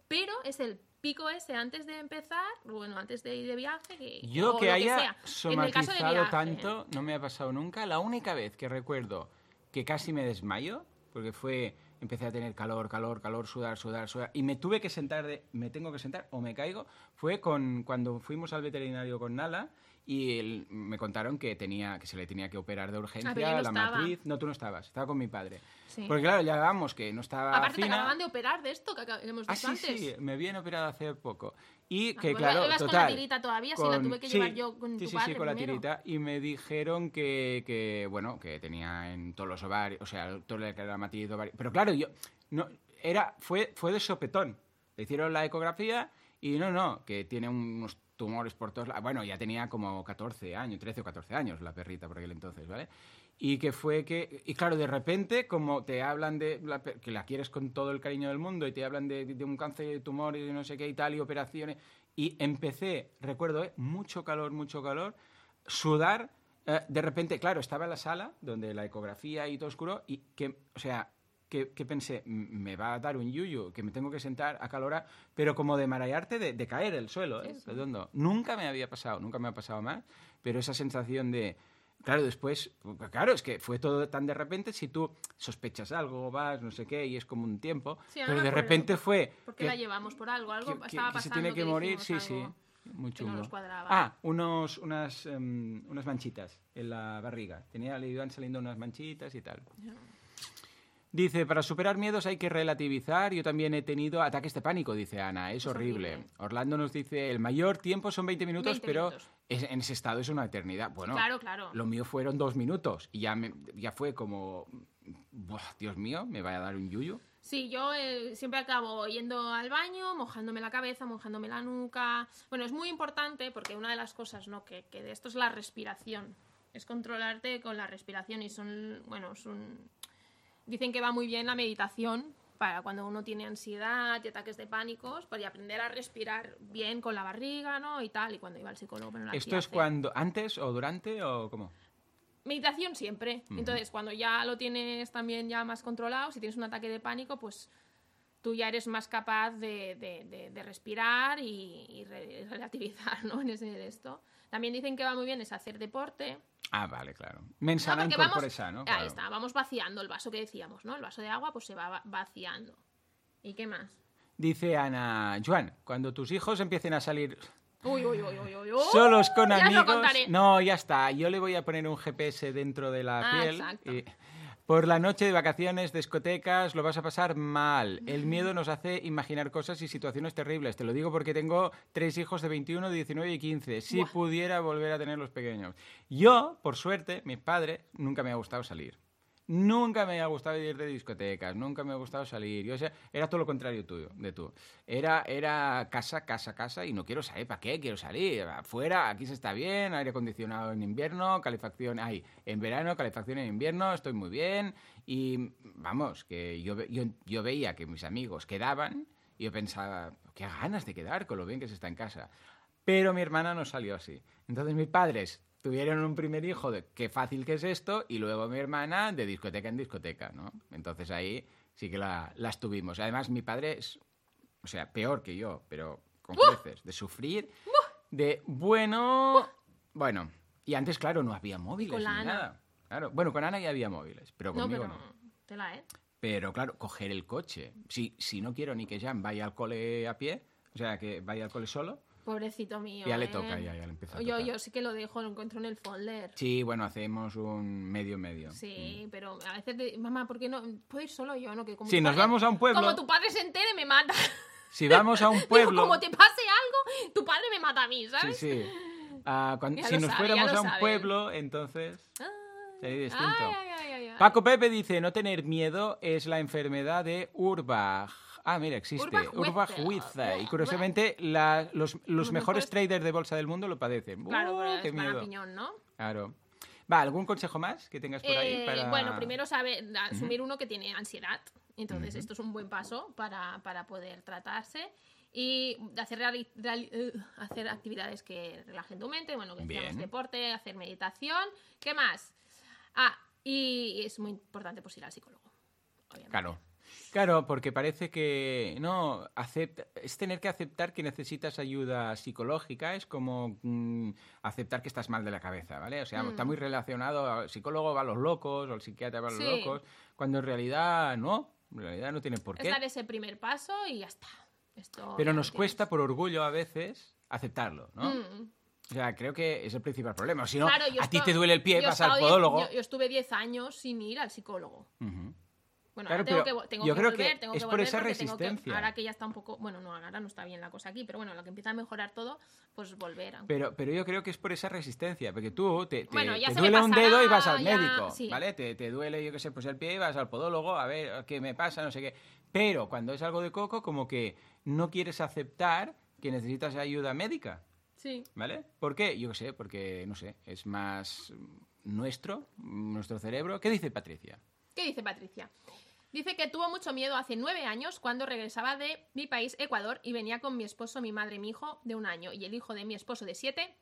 Pero es el pico ese antes de empezar, bueno, antes de ir de viaje, que, Yo que haya sea. En el caso de somatizado tanto no me ha pasado nunca. La única vez que recuerdo que casi me desmayo, porque fue, empecé a tener calor, calor, calor, sudar, sudar, sudar, y me tuve que sentar, de, me tengo que sentar o me caigo, fue con, cuando fuimos al veterinario con Nala y él- me contaron que, tenía, que se le tenía que operar de urgencia Ah, no la estaba. matriz. No, tú no estabas, estaba con mi padre. Sí. Porque claro, ya vamos, que no estaba Aparte te fina. acababan de operar de esto que hemos Ah, dicho sí, antes. sí, me habían operado hace poco. Y Ah, que, pues claro, ibas total. con la tirita todavía, sí, la tuve que llevar yo con sí, tu sí, padre sí, con la primero. tirita. Y me dijeron que, que, bueno, que tenía en todos los ovarios, o sea, que era matriz, ovario. Pero claro, yo, no, era, fue, fue de sopetón. Le hicieron la ecografía y no, no, que tiene unos tumores por todos lados. Bueno, ya tenía como 14 años, 13 o 14 años la perrita por aquel entonces, ¿vale? Y que fue que, y claro, de repente, como te hablan de la que la quieres con todo el cariño del mundo y te hablan de, de un cáncer de tumor y no sé qué y tal, y operaciones, y empecé, recuerdo, ¿eh? mucho calor, mucho calor, sudar, eh, de repente, claro, estaba en la sala donde la ecografía y todo oscuro, y que, o sea, que, que pensé, "M- me va a dar un yuyu, que me tengo que sentar a calor, pero como de marallarte, de, de caer el suelo, ¿eh? Redondo. Nunca me había pasado, nunca me ha pasado más, pero esa sensación de... Claro, después, claro, es que fue todo tan de repente, si tú sospechas algo, vas, no sé qué, y es como un tiempo, Sí, pero de repente fue... Porque que- la llevamos por algo, algo que, estaba que se pasando tiene que, morir, sí, dijimos sí. algo Muy que no ah, unos, unas, em, unas manchitas en la barriga. Tenía, le iban saliendo unas manchitas y tal. Dice, para superar miedos hay que relativizar. Yo también he tenido ataques de pánico, dice Ana. Es, Es horrible. horrible. Orlando nos dice, el mayor tiempo son 20 minutos, 20 pero minutos. es- en ese estado es una eternidad. Bueno, claro, claro. lo mío fueron dos minutos. Y ya, me- ya fue como, "Buah, Dios mío, me vaya a dar un yuyu. Sí, yo eh, siempre acabo yendo al baño, mojándome la cabeza, mojándome la nuca. Bueno, es muy importante porque una de las cosas, ¿no? Que, que de esto es la respiración. Es controlarte con la respiración y son, bueno, son... Dicen que va muy bien la meditación para cuando uno tiene ansiedad y ataques de pánicos, para aprender a respirar bien con la barriga, ¿no? Y tal, y cuando iba al psicólogo. pero no la ¿Esto es cuando, antes o durante o cómo? Meditación siempre. Entonces, cuando ya lo tienes también ya más controlado, si tienes un ataque de pánico, pues tú ya eres más capaz de, de- de- de respirar y, y re- relativizar, ¿no? En ese esto. También dicen que va muy bien es hacer deporte. Ah, vale, claro. No, Mensana porque incorpore sano, Ahí claro. está, vamos vaciando el vaso que decíamos, ¿no? El vaso de agua pues se va va- vaciando. ¿Y qué más? Dice Ana, Joan, cuando tus hijos empiecen a salir Uy, uy, uy, solos con Ya amigos, no, ya está. Yo le voy a poner un GPS dentro de la Ah, piel. exacto. y- por la noche de vacaciones, discotecas, lo vas a pasar mal. El miedo nos hace imaginar cosas y situaciones terribles. Te lo digo porque tengo tres hijos de 21, 19 y 15. Si Buah. pudiera volver a tener los pequeños. Yo, por suerte, mi padre nunca me ha gustado salir. Nunca me ha gustado ir de discotecas, nunca me ha gustado salir. Yo, o sea, era todo lo contrario tuyo, de tú. Era, era casa, casa, casa y no quiero salir. ¿Para qué? Quiero salir. Afuera, aquí se está bien, aire acondicionado en invierno, calefacción, ay, en verano, calefacción en invierno, estoy muy bien. Y vamos, que yo, yo, yo veía que mis amigos quedaban y yo pensaba, qué ganas de quedar con lo bien que se está en casa. Pero mi hermana no salió así. Entonces mis padres tuvieron un primer hijo de qué fácil que es esto y luego mi hermana de discoteca en discoteca, ¿no? Entonces ahí sí que la- las tuvimos. Además mi padre es, o sea, peor que yo, pero con creces, de sufrir, de bueno, bueno. Y antes, claro, no había móviles con la ni Ana. nada. Claro, bueno, con Ana ya había móviles, pero No, conmigo pero no. tela, ¿eh? Pero claro, coger el coche. Si, si no quiero ni que Jan vaya al cole a pie, o sea, que vaya al cole solo, Pobrecito mío. ya le ¿eh? toca, ya, ya le empieza a Yo, tocar. yo sí que lo dejo, lo encuentro en el folder. Sí, bueno, hacemos un medio-medio. Sí, pero a veces, de- mamá, ¿por qué no? ¿Puedo ir solo yo? no que como Si nos padre- vamos a un pueblo- Como tu padre se entere, me mata. Si vamos a un Digo, pueblo... como te pase algo, tu padre me mata a mí, Sí, ¿sabes? sí. Ah, cuan- Ya si nos sabe, fuéramos a un sabe. pueblo, entonces Ay, sería distinto. ay, ay, ay. Paco Pepe dice, no tener miedo es la enfermedad de Urbach. Ah, mira, existe. Urbach-Wiesel. Urbach-Wiesel. Y curiosamente, la- los, los Los mejores mejores- traders de bolsa del mundo lo padecen. Claro, ¡Uh, qué miedo! piñón, ¿no? Claro. Va, ¿algún consejo más que tengas por ahí? Eh, para- Bueno, primero saber asumir uno que tiene ansiedad. Entonces, esto es un buen paso para, para poder tratarse. Y hacer, reali- reali- eh, hacer actividades que relajen tu mente. Bueno, que Bien. deporte, hacer meditación. ¿Qué más? Ah, y es muy importante pues ir al psicólogo. obviamente. Claro. Claro, porque parece que no acepta, es tener que aceptar que necesitas ayuda psicológica, es como mm, aceptar que estás mal de la cabeza, ¿vale? O sea, está muy relacionado al psicólogo va a los locos o el psiquiatra va a los Sí. locos, cuando en realidad no, en realidad no tiene por Es qué. dar ese primer paso y ya está. Esto Pero nos cuesta por orgullo a veces aceptarlo, ¿no? Mm. O sea, creo que es el principal problema. Si no, Claro, a ti te duele el pie, vas al diez- podólogo. Yo, yo estuve 10 años sin ir al psicólogo. Ujú. Bueno, Claro, ahora tengo que, tengo yo que creo volver, que tengo es que por esa porque tengo que- resistencia. ahora que ya está un poco, bueno, no, ahora no está bien la cosa aquí, pero bueno, lo que empieza a mejorar todo, pues volver. aunque- Pero, pero yo creo que es por esa resistencia, porque tú te, Bueno, duele un dedo y vas al ya, médico, sí. ¿vale? Te, te duele, yo qué sé, pues el pie y vas al podólogo, a ver qué me pasa, no sé qué. Pero cuando es algo de coco, como que no quieres aceptar que necesitas ayuda médica. Sí. ¿Vale? ¿Por qué? Yo qué sé, porque, no sé, es más nuestro, nuestro cerebro. ¿Qué dice Patricia? ¿Qué dice Patricia? Dice que tuvo mucho miedo hace nueve años cuando regresaba de mi país, Ecuador, y venía con mi esposo, mi madre mi hijo de un año, y el hijo de mi esposo de siete.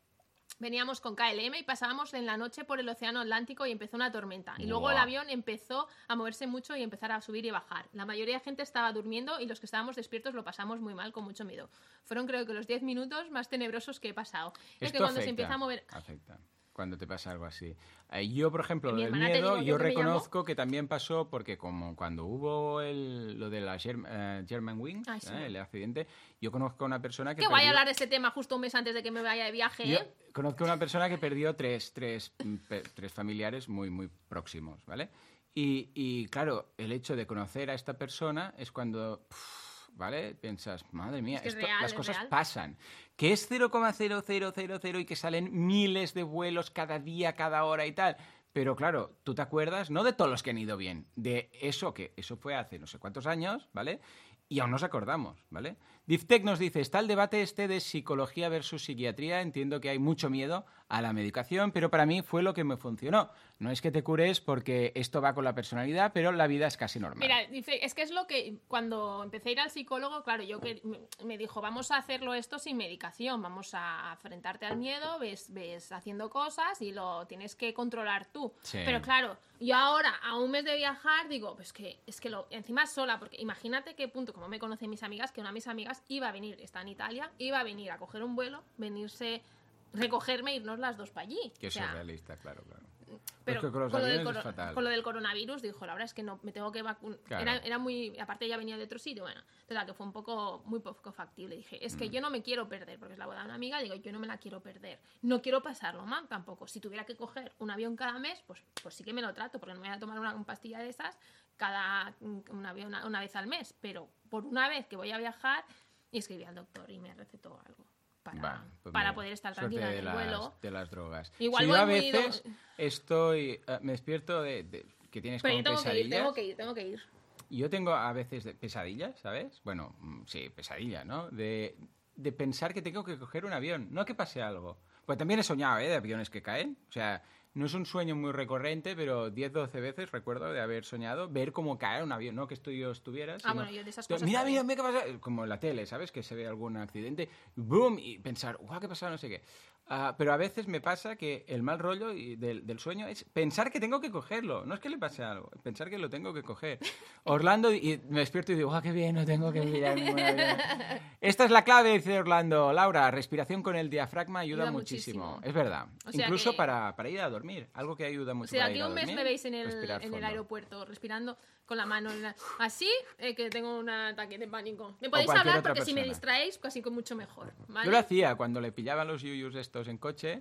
Veníamos con KLM y pasábamos en la noche por el Océano Atlántico y empezó una tormenta. Y luego el avión empezó a moverse mucho y empezar a subir y bajar. La mayoría de gente estaba durmiendo y los que estábamos despiertos lo pasamos muy mal, con mucho miedo. Fueron creo que los diez minutos más tenebrosos que he pasado. es que cuando se empieza a mover... Afecta. Cuando te pasa algo así. Eh, yo, por ejemplo, del miedo, yo que reconozco que también pasó porque como cuando hubo el, lo de la Germ- eh, German Wings, Ay, sí. eh, el accidente, yo conozco a una persona que Que voy a hablar de este tema justo un mes antes de que me vaya de viaje, Yo ¿eh? conozco a una persona que perdió tres, tres, mm, tres familiares muy, muy próximos, ¿vale? Y, y, claro, el hecho de conocer a esta persona es cuando, ¿vale? Piensas, madre mía, Es que es esto- real, las es cosas real. pasan. Que es 0,0000 y que salen miles de vuelos cada día, cada hora y tal. Pero claro, tú te acuerdas, no de todos los que han ido bien, de eso que eso fue hace no sé cuántos años, ¿vale? Y aún nos acordamos, ¿vale? Diftec nos dice, está el debate este de psicología versus psiquiatría, entiendo que hay mucho miedo a la medicación, pero para mí fue lo que me funcionó. No es que te cures porque esto va con la personalidad, pero la vida es casi normal. Mira, dice, es que es lo que cuando empecé a ir al psicólogo, claro, yo que me, dijo, vamos a hacerlo esto sin medicación, vamos a enfrentarte al miedo, ves, ves haciendo cosas y lo tienes que controlar tú. Sí. Pero claro, yo ahora, a un mes de viajar, digo, pues que es que lo, encima sola, porque imagínate qué punto, como me conocen mis amigas, que una de mis amigas iba a venir, está en Italia, iba a venir a coger un vuelo, venirse, recogerme, irnos las dos para allí. que O eso sea, es realista, claro, claro. pero con lo del con lo del coronavirus dijo, la verdad es que no me tengo que vacunar. Claro. Era, era muy. Aparte, ella venía de otro sitio, bueno. Entonces, que fue un poco, muy poco factible. Dije, es Mm. que yo no me quiero perder, porque es la boda de una amiga, digo, yo no me la quiero perder. No quiero pasarlo mal tampoco. Si tuviera que coger un avión cada mes, pues, pues sí que me lo trato, porque no me voy a tomar una, pastilla de esas cada un avión una, una vez al mes. Pero por una vez que voy a viajar, y escribí al doctor y me recetó algo. Para, Va, pues para mira, poder estar tranquila en el las, vuelo. de las drogas. Igual Si yo a do- veces estoy, eh, me despierto de, de- que tienes Pero como tengo que ir, pesadillas. tengo que ir, tengo que ir. Yo tengo a veces de- pesadillas, ¿sabes? Bueno, mm, sí, pesadillas, ¿no? De, de pensar que tengo que coger un avión, no que pase algo. Pues también he soñado, ¿eh? De aviones que caen. O sea, no es un sueño muy recurrente, pero 10, 12 veces recuerdo de haber soñado ver cómo cae un avión, no que tú y yo estuvieras. Ah, sino- bueno, yo de esas cosas Mira, mira, mira qué pasa. Como en la tele, ¿sabes? Que se ve algún accidente, boom, y pensar, guau, ¿qué pasa? No sé qué. Ah, pero a veces me pasa que el mal rollo y del, del sueño es pensar que tengo que cogerlo. No es que le pase algo, pensar que lo tengo que coger. Orlando, y me despierto y digo, ¡ah, qué bien! No tengo que avión". Esta es la clave, dice Orlando. Laura, respiración con el diafragma ayuda, Ayuda muchísimo. muchísimo. Es verdad. O sea Incluso que- para, para ir a dormir. Algo que ayuda O mucho sea, para aquí ir a un mes dormir, me veis en el, en el aeropuerto respirando con la mano en la- así, eh, que tengo un ataque de pánico. Me podéis hablar porque si me distraéis, casi con mucho mejor. ¿vale? Yo lo hacía cuando le pillaban los yuyus estos en coche.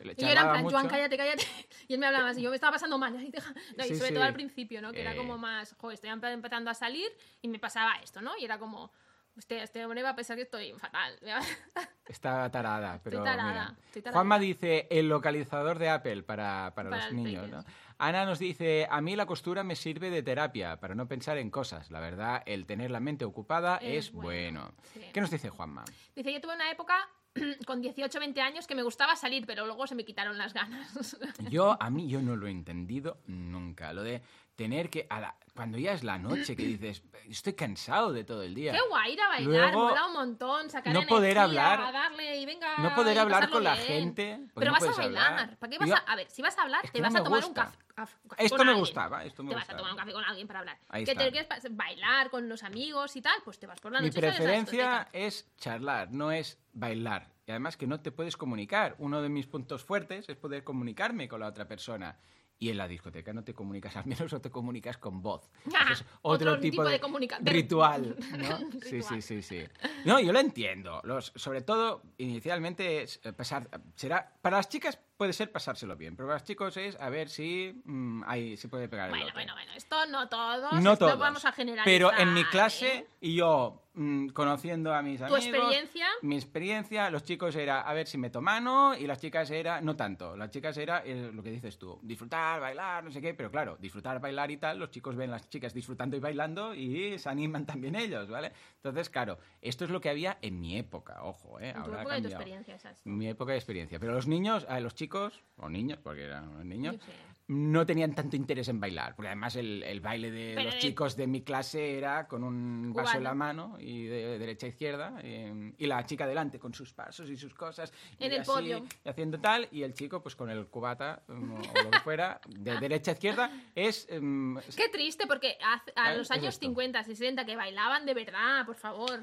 Le Y yo era en plan, mucho. Joan, cállate, cállate. Y él me hablaba así, yo me estaba pasando mal. y deja- No, y Sí, sobre sí. todo al principio, ¿no? Que era Eh. como más, joder, estoy empe- empezando a salir y me pasaba esto, ¿no? Y era como, este, este hombre va a pensar que estoy fatal. Está tarada, pero tarada, mira. estoy tarada. Juanma dice el localizador de Apple para, para, Para los niños. ¿no? Ana nos dice, a mí la costura me sirve de terapia para no pensar en cosas. La verdad, el tener la mente ocupada es, Es bueno. bueno, sí. ¿Qué nos dice Juanma? Dice, yo tuve una época con 18, 20 años que me gustaba salir, pero luego se me quitaron las ganas. Yo, a mí, yo no lo he entendido nunca. Lo de tener que, a la- cuando ya es la noche, que dices, estoy cansado de todo el día. Qué guay ir a bailar, Luego, mola un montón, sacar no poder energía, hablar- darle y venga. no poder hablar con la bien. gente, porque Pero no vas a bailar. hablar. ¿Para qué vas Yo- a, a ver, si vas a hablar, Es te que vas no a tomar un gusta. café. caf- café Esto me alguien. gustaba, esto me Te vas a gustaba. tomar un café con alguien para hablar. Ahí que está. te quieres bailar con los amigos y tal, pues te vas por la Mi noche. la preferencia es charlar, no es bailar. Y además que no te puedes comunicar. Uno de mis puntos fuertes es poder comunicarme con la otra persona. Y en la discoteca no te comunicas, al menos no te comunicas con voz. Ah, es otro, otro tipo, tipo de, de ritual. ¿no? Sí, Ritual. sí, sí, sí. No, yo lo entiendo. Los, sobre todo, inicialmente, es eh, pasar, será para las chicas puede ser pasárselo bien, los chicos es a ver si mm, ahí se puede pegar el Bueno, lote. bueno, bueno, esto no todos, No esto todos. vamos a generalizar. Pero en mi ¿eh? clase, y yo mm, conociendo a mis ¿Tu amigos. experiencia? Mi experiencia, los chicos era a ver si meto mano y las chicas era no tanto. Las chicas era eh, lo que dices tú, disfrutar, bailar, no sé qué, pero claro, disfrutar, bailar y tal, los chicos ven las chicas disfrutando y bailando y se animan también ellos, ¿vale? Entonces, claro, esto es lo que había en mi época, ojo, ¿eh? En tu Ahora época de tu experiencia, exacto. Mi época de experiencia. Pero los niños, a los chicos, o niños, porque eran niños, Yo sé. no tenían tanto interés en bailar. Porque además el, el baile de Pero los de- chicos de mi clase era con un vaso en la mano y de derecha a izquierda. eh, y la chica delante con sus pasos y sus cosas. y En el así, podio. y haciendo tal. Y el chico, pues con el cubata mm, o lo que fuera, de derecha a izquierda. Es. em, Qué triste, porque hace- a los Es años esto. 50, 60 que bailaban de verdad, por favor.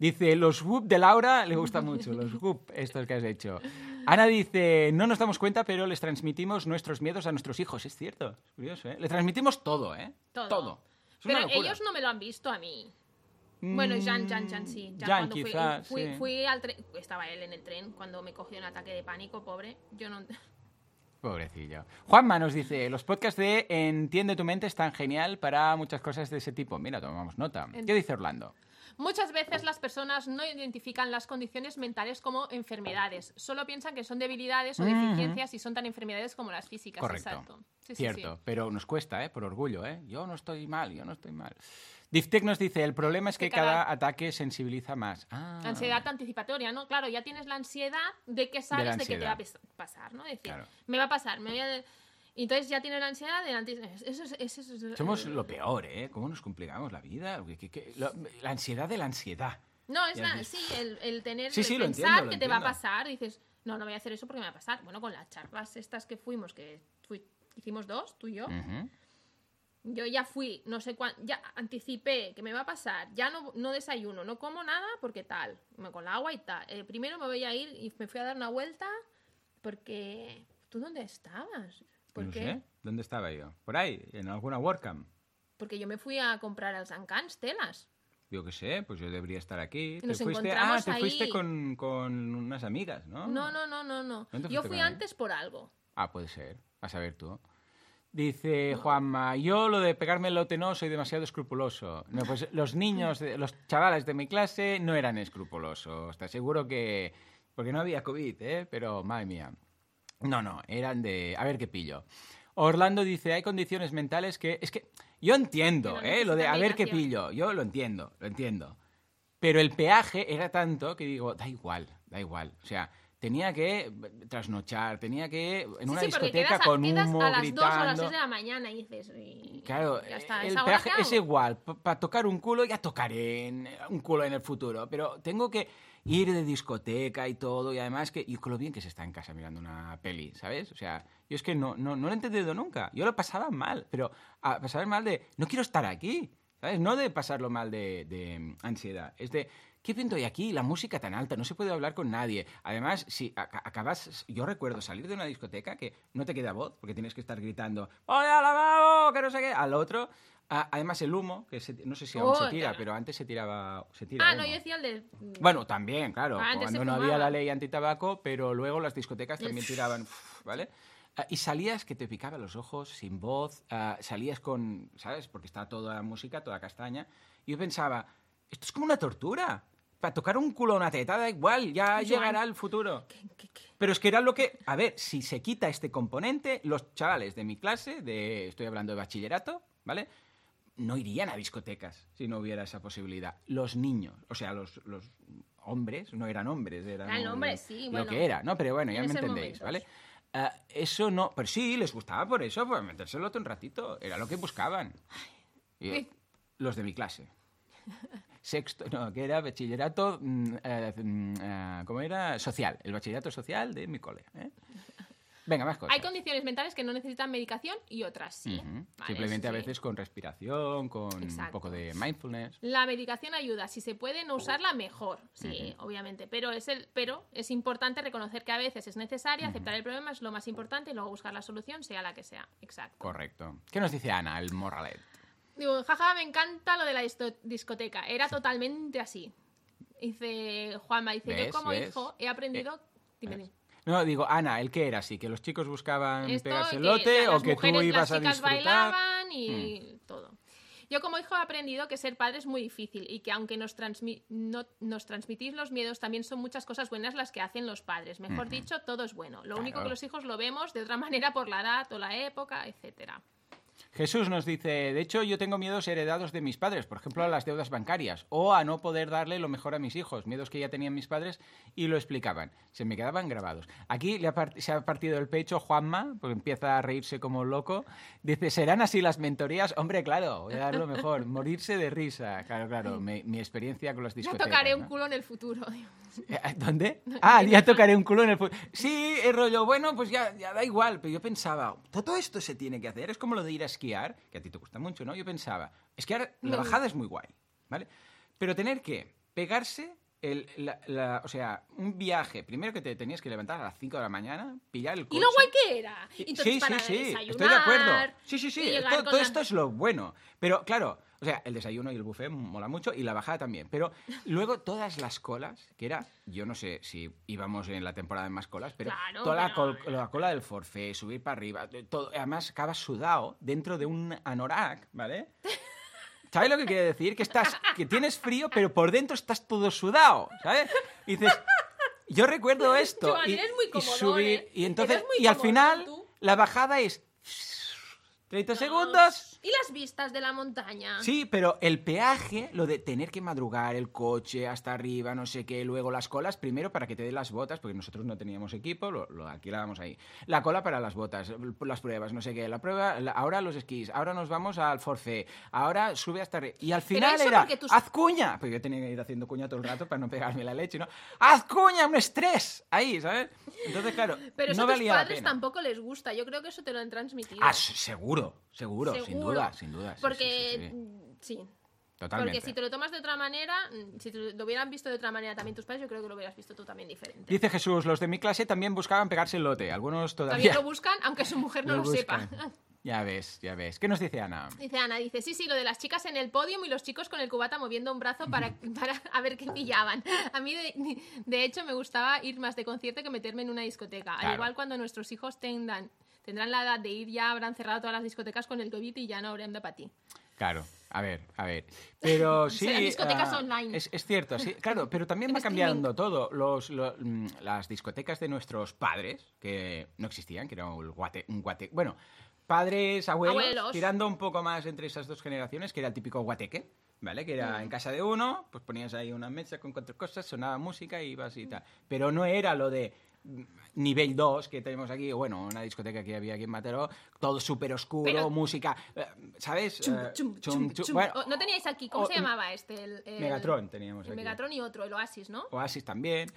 Dice, los whoop de Laura le gusta mucho, los whoop, estos que has hecho. Ana dice, no nos damos cuenta, pero les transmitimos nuestros miedos a nuestros hijos. Es cierto, es curioso, ¿eh? Le transmitimos todo, ¿eh? Todo. Pero ellos no me lo han visto a mí. Bueno, Jan, Jan, Jan, sí. Jan, Jan, cuando fui- quizás, fui, sí. fui al tren, estaba él en el tren cuando me cogió un ataque de pánico, pobre. Yo no... Pobrecillo. Juanma nos dice, los podcasts de Entiende tu mente están genial para muchas cosas de ese tipo. Mira, tomamos nota. ¿Qué dice Orlando? Muchas veces las personas no identifican las condiciones mentales como enfermedades. Solo piensan que son debilidades o deficiencias y son tan enfermedades como las físicas. Correcto. Exacto. Sí, Cierto, sí. pero nos cuesta, ¿eh? Por orgullo, ¿eh? Yo no estoy mal, yo no estoy mal. Diftec nos dice, el problema es que Que cada- cada ataque sensibiliza más. Ah. Ansiedad anticipatoria, ¿no? Claro, ya tienes la ansiedad de que sabes de, que te va a pasar, ¿no? Decir, Claro. me va a pasar, me voy a... Y entonces ya tienes la ansiedad de antes... Eso es... Eso es- Somos lo peor, ¿eh? ¿Cómo nos complicamos la vida? ¿Qué- qué- qué- lo- la ansiedad de la ansiedad. No, es la, sí, el, el tener, Sí, el sí, lo pensar entiendo, que te va a pasar, dices, no, no voy a hacer eso porque me va a pasar. Bueno, con las charlas estas que fuimos, que fui- hicimos dos, tú y yo, Ujú. yo ya fui, no sé cuánto, ya anticipé que me va a pasar, ya no, no desayuno, no como nada porque tal, me- con el agua y tal. Eh, primero me voy a ir y me fui a dar una vuelta porque... ¿Tú dónde estabas? ¿Por No qué? sé, ¿dónde estaba yo? Por ahí, en alguna WordCamp. Porque yo me fui a comprar al Zancans telas. Yo qué sé, pues yo debería estar aquí. Nos te fuiste, ah, te fuiste ahí. con, con unas amigas, ¿no? No, no, no, no, no. ¿Dónde Yo fuiste fui antes por algo. Ah, puede ser. A saber tú. Dice Juanma, yo lo de pegarme el lote no soy demasiado escrupuloso. No, pues los niños, los chavales de mi clase no eran escrupulosos. Te aseguro que... Porque no había COVID, ¿eh? Pero, madre mía. No, no, eran de... A ver qué pillo. Orlando dice, hay condiciones mentales que... Es que yo entiendo, no ¿eh? Lo de a ver qué pillo. Yo lo entiendo, lo entiendo. Pero el peaje era tanto que digo, da igual, da igual. O sea, tenía que trasnochar, tenía que en Sí, una sí, discoteca quedas a, con quedas humo, a las gritando. 2 o a las 6 de la mañana y dices... y- Claro, ya está, el ¿esa hora peaje es igual. Para tocar un culo ya tocaré en- un culo en el futuro, pero tengo que ir de discoteca y todo, y además que... Y con lo bien que se está en casa mirando una peli, ¿sabes? O sea, yo es que no, no, no lo he entendido nunca. Yo lo pasaba mal, pero a pasar mal de... No quiero estar aquí, ¿sabes? No de pasarlo mal de, de, mm, ansiedad. Es de... ¿Qué pinto hay aquí? La música tan alta, no se puede hablar con nadie. Además, si aca- acabas... Yo recuerdo salir de una discoteca que no te queda voz, porque tienes que estar gritando ¡Voy al lavabo! Que no sé qué. Al otro... Ah, además el humo, que se- no sé si aún Oh, se tira, claro. pero antes se tiraba... Se tira Ah, no, humo. yo decía el de... Bueno, también, claro. Ah, cuando no había la ley antitabaco, pero luego las discotecas también tiraban, ¿vale? Ah, y salías que te picaba los ojos, sin voz, ah, salías con, ¿sabes? Porque está toda la música, toda castaña. Y yo pensaba, esto es como una tortura. Para tocar un culo una teta, da igual, ya llegará el futuro. ¿Qué- qué- qué? Pero es que era lo que, a ver, si se quita este componente, los chavales de mi clase, de, estoy hablando de bachillerato, ¿vale? No irían a discotecas si no hubiera esa posibilidad. Los niños, o sea, los, los hombres, no eran hombres, eran Eran lo- hombres, sí, lo bueno. que era, ¿no? Pero bueno, ya En me entendéis, momentos. ¿vale? Ah, eso no, pero sí, les gustaba por eso, por metérselo otro un ratito, era lo que buscaban. Y, los de mi clase. Sexto, no, que era bachillerato, mm, eh, mm, eh, ¿cómo era? Social, el bachillerato social de mi cole. ¿eh? Venga, más cosas. Hay condiciones mentales que no necesitan medicación y otras sí. Vale, Simplemente a veces con respiración, con un poco de mindfulness. La medicación ayuda, si se puede no usarla mejor, sí, obviamente, pero es el pero es importante reconocer que a veces es necesaria, aceptar el problema es lo más importante y luego buscar la solución sea la que sea. Exacto. Correcto. ¿Qué nos dice Ana, el morralet? Digo, jaja, me encanta lo de la discoteca, era totalmente así. Dice Juanma, dice, ¿Ves? yo como ¿Ves? hijo he aprendido Dime, dime. No, digo, Ana, ¿el qué era así? ¿Que los chicos buscaban Esto, pegarse el lote o que tú mujeres, ibas las a disfrutar? bailaban y todo. Yo como hijo he aprendido que ser padre es muy difícil y que aunque nos, transmi- no- nos transmitís los miedos, también son muchas cosas buenas las que hacen los padres. Mejor dicho, todo es bueno. Lo único que los hijos lo vemos de otra manera por la edad o la época, etcétera. Jesús nos dice, de hecho yo tengo miedos heredados de mis padres, por ejemplo a las deudas bancarias, o a no poder darle lo mejor a mis hijos, miedos que ya tenían mis padres y lo explicaban, se me quedaban grabados. Aquí le ha part- se ha partido el pecho Juanma, porque empieza a reírse como loco, dice, ¿serán así las mentorías? Hombre, claro, voy a dar lo mejor, morirse de risa, claro, claro, mi, mi experiencia con las Ya discotecas. tocaré un culo en el futuro. Eh, ¿Dónde? Ah, ya tocaré un culo en el fu- Sí, el rollo, bueno, pues ya, ya da igual, pero yo pensaba, todo esto se tiene que hacer, es como lo de ir a esquiar, que a ti te gusta mucho, ¿no? Yo pensaba, esquiar, la bajada es muy guay, ¿vale? Pero tener que pegarse, el, la, la- o sea, un viaje, primero que te tenías que levantar a las 5 de la mañana, pillar el coche... ¿Y lo guay que era? Entonces, sí, sí, para sí, estoy de acuerdo. Sí, sí, sí, todo, con todo la- esto es lo bueno. Pero claro, o sea, el desayuno y el buffet mola mucho y la bajada también. Pero luego todas las colas, que era, yo no sé si íbamos en la temporada de más colas, pero Claro, toda la, col- la cola del forfait, subir para arriba, todo, además acabas sudado dentro de un anorak, ¿vale? ¿Sabes lo que quiere decir? Que estás, que tienes frío, pero por dentro estás todo sudado, ¿sabes? Y dices, yo recuerdo esto Joan, y, eres muy y subir ¿eh? y entonces muy y al comodón, final tú. la bajada es 30 segundos. ¿Y las vistas de la montaña? Sí, pero el peaje, lo de tener que madrugar el coche hasta arriba, no sé qué, luego las colas, primero para que te den las botas, porque nosotros no teníamos equipo, lo, lo alquilábamos ahí. La cola para las botas, las pruebas, no sé qué, la prueba, la- ahora los esquís, ahora nos vamos al forfait, ahora sube hasta arriba. Y al final era, tus- haz cuña, porque yo tenía que ir haciendo cuña todo el rato para no pegarme la leche, ¿no? Haz cuña, un estrés, ahí, ¿sabes? Entonces, claro, Pero eso no a tus valía la padres pena. tampoco les gusta. Yo creo que eso te lo han transmitido. Ah, s- seguro, seguro, sin duda, sin duda. Porque, sí. Totalmente. Porque si te lo tomas de otra manera, mm, si te lo hubieran visto de otra manera también tus padres, yo creo que lo hubieras visto tú también diferente. Dice Jesús, los de mi clase también buscaban pegarse el lote. Algunos También todavía lo buscan, aunque su mujer no lo, sepa. Ya ves, ya ves. ¿Qué nos dice Ana? Dice Ana, dice, sí, sí, lo de las chicas en el podio y los chicos con el cubata moviendo un brazo para, para a ver qué pillaban. A mí, de, de hecho, me gustaba ir más de concierto que meterme en una discoteca. Al igual cuando nuestros hijos tengan, tendrán la edad de ir, ya habrán cerrado todas las discotecas con el COVID y ya no habrán de para ti. Claro, a ver, a ver. Pero sí. Serán discotecas ah, online. Es, es cierto, sí. Claro, pero también va streaming. cambiando todo. Los, lo- mm, las discotecas de nuestros padres, que no existían, que era un guate. Un guate bueno, padres, abuelos, Abuelos. tirando un poco más entre esas dos generaciones, que era el típico guateque. ¿Vale? Que era Mm. en casa de uno, pues ponías ahí una mesa con cuatro cosas, sonaba música y ibas y tal. Pero no era lo de nivel 2 que tenemos aquí, bueno, una discoteca que había aquí en Mataró, todo súper oscuro, Pero- música, ¿sabes? Chum, chum, chum. Bueno, O- ¿No teníais aquí? ¿Cómo o- se llamaba este? El, el- Megatron teníamos El aquí. Megatron y otro, el Oasis, ¿no? Oasis también.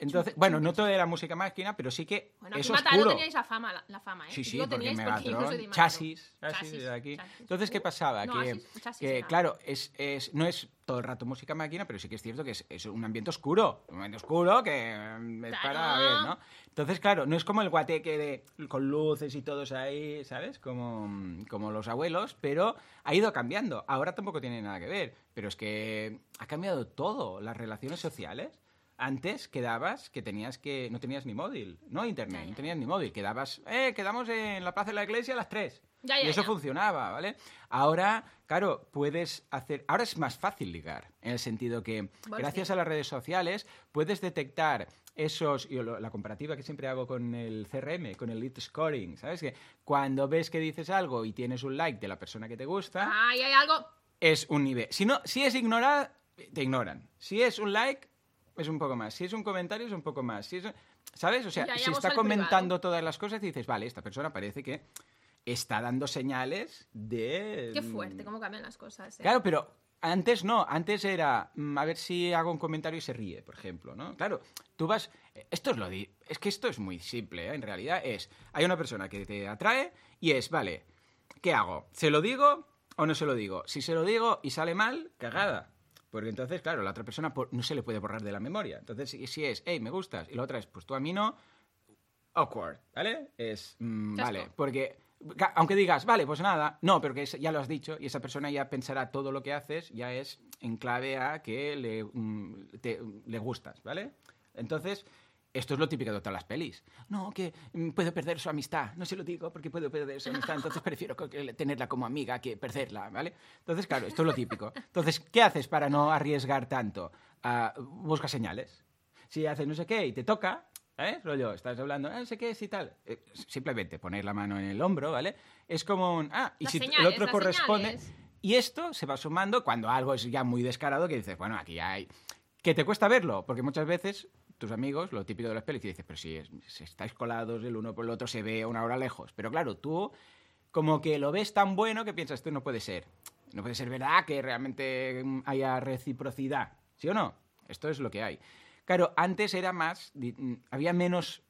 Entonces, bueno, no todo era música máquina, pero sí que Bueno, es oscuro. teníais la fama, la, la fama, ¿eh? Sí, sí, porque teníais Megatron, de chasis, chasis de aquí. chasis. Entonces, ¿qué Uh, pasaba? no, que, Oasis, chasis que, claro, es, es, no es todo el rato música máquina, pero sí que es cierto que es, es un ambiente oscuro. Un ambiente oscuro que mm, es para ver, ¿no? Entonces, claro, no es como el guateque de, con luces y todos ahí, ¿sabes? Como, mm, como los abuelos, pero ha ido cambiando. Ahora tampoco tiene nada que ver, pero es que ha cambiado todo. Las relaciones sociales. Antes quedabas que tenías que. No tenías ni móvil, no internet, no tenías ni móvil. Quedabas. Eh, quedamos en la plaza de la iglesia a las 3. Ya, y ya, eso ya. funcionaba, ¿vale? Ahora, claro, puedes hacer. Ahora es más fácil ligar, en el sentido que, gracias a las redes sociales, puedes detectar esos. Yo lo- la comparativa que siempre hago con el CRM, con el lead scoring, ¿sabes? Que cuando ves que dices algo y tienes un like de la persona que te gusta, Ay, hay algo. es un nivel. Si, no, si es ignorar, te ignoran. Si es un like, es un poco más. Si es un comentario, es un poco más. Si es, ¿Sabes? O sea, Ya, ya si está comentando todas las cosas, dices, vale, esta persona parece que está dando señales de... Qué fuerte, cómo cambian las cosas. ¿eh? Claro, pero antes no, antes era mm, a ver si hago un comentario y se ríe, por ejemplo, ¿no? Claro, tú vas, esto es lo di, es que esto es muy simple, ¿eh? en realidad es, hay una persona que te atrae y es, vale, ¿qué hago? ¿Se lo digo o no se lo digo? Si se lo digo y sale mal, cagada. Porque entonces, claro, la otra persona por- no se le puede borrar de la memoria. Entonces, si, es, hey, me gustas, y la otra es, pues tú a mí no, awkward, ¿vale? Es, mm, vale, porque aunque digas, vale, pues nada, no, pero que ya lo has dicho y esa persona ya pensará todo lo que haces, ya es en clave a que le, mm, te- le gustas, ¿vale? Entonces, esto es lo típico de todas las pelis. No, que mm, puedo perder su amistad. No se lo digo porque puedo perder su amistad, entonces prefiero tenerla como amiga que perderla, ¿vale? Entonces, claro, esto es lo típico. Entonces, ¿qué haces para no arriesgar tanto? Ah, busca señales. Si haces no sé qué y te toca, ¿eh? Rollo, estás hablando, ah, no sé qué es y tal. Eh, simplemente poner la mano en el hombro, ¿vale? Es como un, ah, y Las si el señales, otro las corresponde... señales. Y esto se va sumando cuando algo es ya muy descarado que dices, bueno, aquí hay... Que te cuesta verlo, porque muchas veces tus amigos, lo típico de las pelis, y dices, pero si, es- estáis colados el uno por el otro, se ve una hora lejos. Pero claro, tú como que lo ves tan bueno que piensas, esto no puede ser. No puede ser verdad que realmente mm, haya reciprocidad. ¿Sí o no? Esto es lo que hay. Claro, antes era más, mm, había menos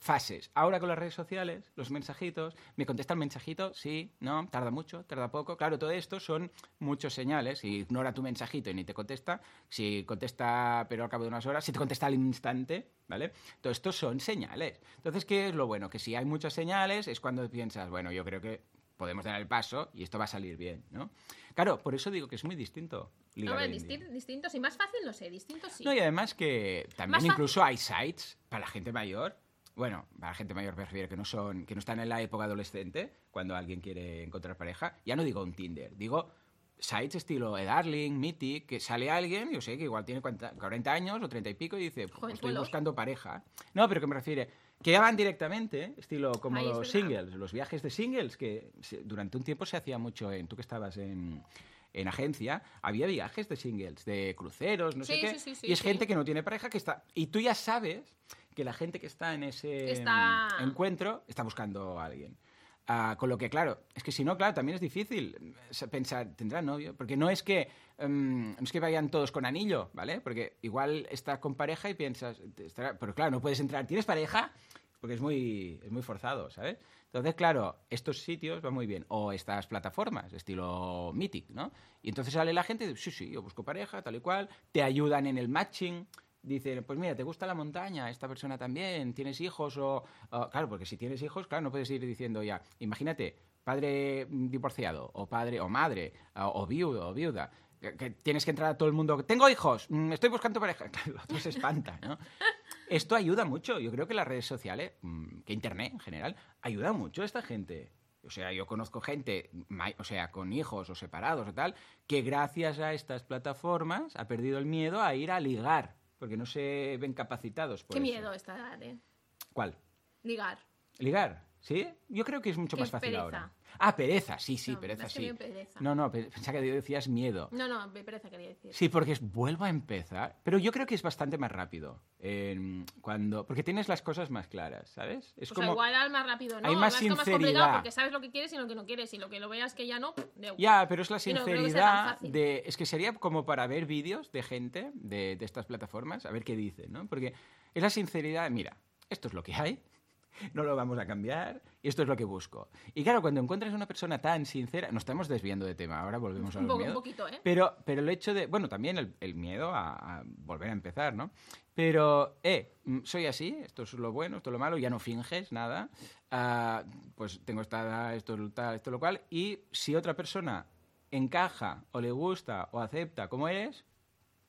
fases. Ahora con las redes sociales, los mensajitos, me contesta el mensajito, sí, no, tarda mucho, tarda poco. Claro, todo esto son muchos señales. Si ignora tu mensajito y ni te contesta, si contesta pero al cabo de unas horas, si te contesta al instante, ¿vale? Todo esto son señales. Entonces, ¿qué es lo bueno? Que si hay muchas señales es cuando piensas, bueno, yo creo que podemos dar el paso y esto va a salir bien, ¿no? Claro, por eso digo que es muy distinto. ligar Hombre, distintos y más fácil, no sé, distintos sí. No, y además que también Más fácil. incluso hay sites para la gente mayor. Bueno, para la gente mayor me refiero que no son, que no están en la época adolescente, cuando alguien quiere encontrar pareja. Ya no digo un Tinder, digo sites estilo Darling, Mythic, que sale alguien, yo sé que igual tiene 40 40 años o 30 y pico y dice, pues, estoy buscando pareja. No, pero que me refiere, que ya van directamente, estilo como los singles, los viajes de singles, que durante un tiempo se hacía mucho en, tú que estabas en, en agencia, había viajes de singles, de cruceros, no sé Sí, qué, sí, sí, y es gente que no tiene pareja que está, y tú ya sabes que la gente que está en ese Está- mm, encuentro está buscando a alguien. Ah, con lo que, claro, es que si no, claro, también es difícil pensar, ¿tendrá novio? Porque no es que no es que vayan todos con anillo, ¿vale? Porque igual estás con pareja y piensas, estará- pero claro, no puedes entrar, ¿tienes pareja? Porque es muy, es muy forzado, ¿sabes? Entonces, claro, estos sitios van muy bien. O estas plataformas, estilo Mythic, ¿no? Y entonces sale la gente y dice, sí, sí, yo busco pareja, tal y cual. Te ayudan en el matching. Dicen, pues mira, ¿te gusta la montaña? Esta persona también. ¿Tienes hijos? O, claro, porque si tienes hijos, claro, no puedes ir diciendo ya, imagínate, padre divorciado, o padre, o madre, o, o viudo, o viuda. Que, tienes que entrar a todo el mundo. Tengo hijos, mm, estoy buscando pareja. Claro, otro se espanta, ¿no? Esto ayuda mucho. Yo creo que las redes sociales, mm, que Internet en general, ayuda mucho a esta gente. O sea, yo conozco gente, o sea, con hijos o separados o tal, que gracias a estas plataformas ha perdido el miedo a ir a ligar, porque no se ven capacitados. por Qué eso. miedo esta edad, ¿eh? ¿Cuál? Ligar. ¿Ligar? ¿Sí? Yo creo que es mucho más fácil pereza. ahora. Ah, pereza, sí, sí, No, pereza, es que sí. pereza. No, no, pe- pensaba que decías miedo. No, no, pereza quería decir. Sí, porque es vuelvo a empezar. Pero yo creo que es bastante más rápido. em, cuando, porque tienes las cosas más claras, ¿sabes? Es O como. igual al más rápido, ¿no? hay más sinceridad. complicado porque sabes lo que quieres y lo que no quieres. Y lo que lo veas que ya no, de Ya, pero es la no sinceridad fácil. de... Es que sería como para ver vídeos de gente de, de estas plataformas, a ver qué dicen, ¿no? Porque es la sinceridad, mira, esto es lo que hay, no lo vamos a cambiar y esto es lo que busco. Y claro, cuando encuentras una persona tan sincera, nos estamos desviando de tema, ahora volvemos a Un los un miedos. poquito, ¿eh? Pero, pero el hecho de, bueno, también el, el miedo a, a volver a empezar, ¿no? Pero, eh, mm, soy así, esto es lo bueno, esto es lo malo, ya no finges nada, ah, pues tengo esta edad, esto, es tal, esto, lo cual, y si otra persona encaja o le gusta o acepta como eres,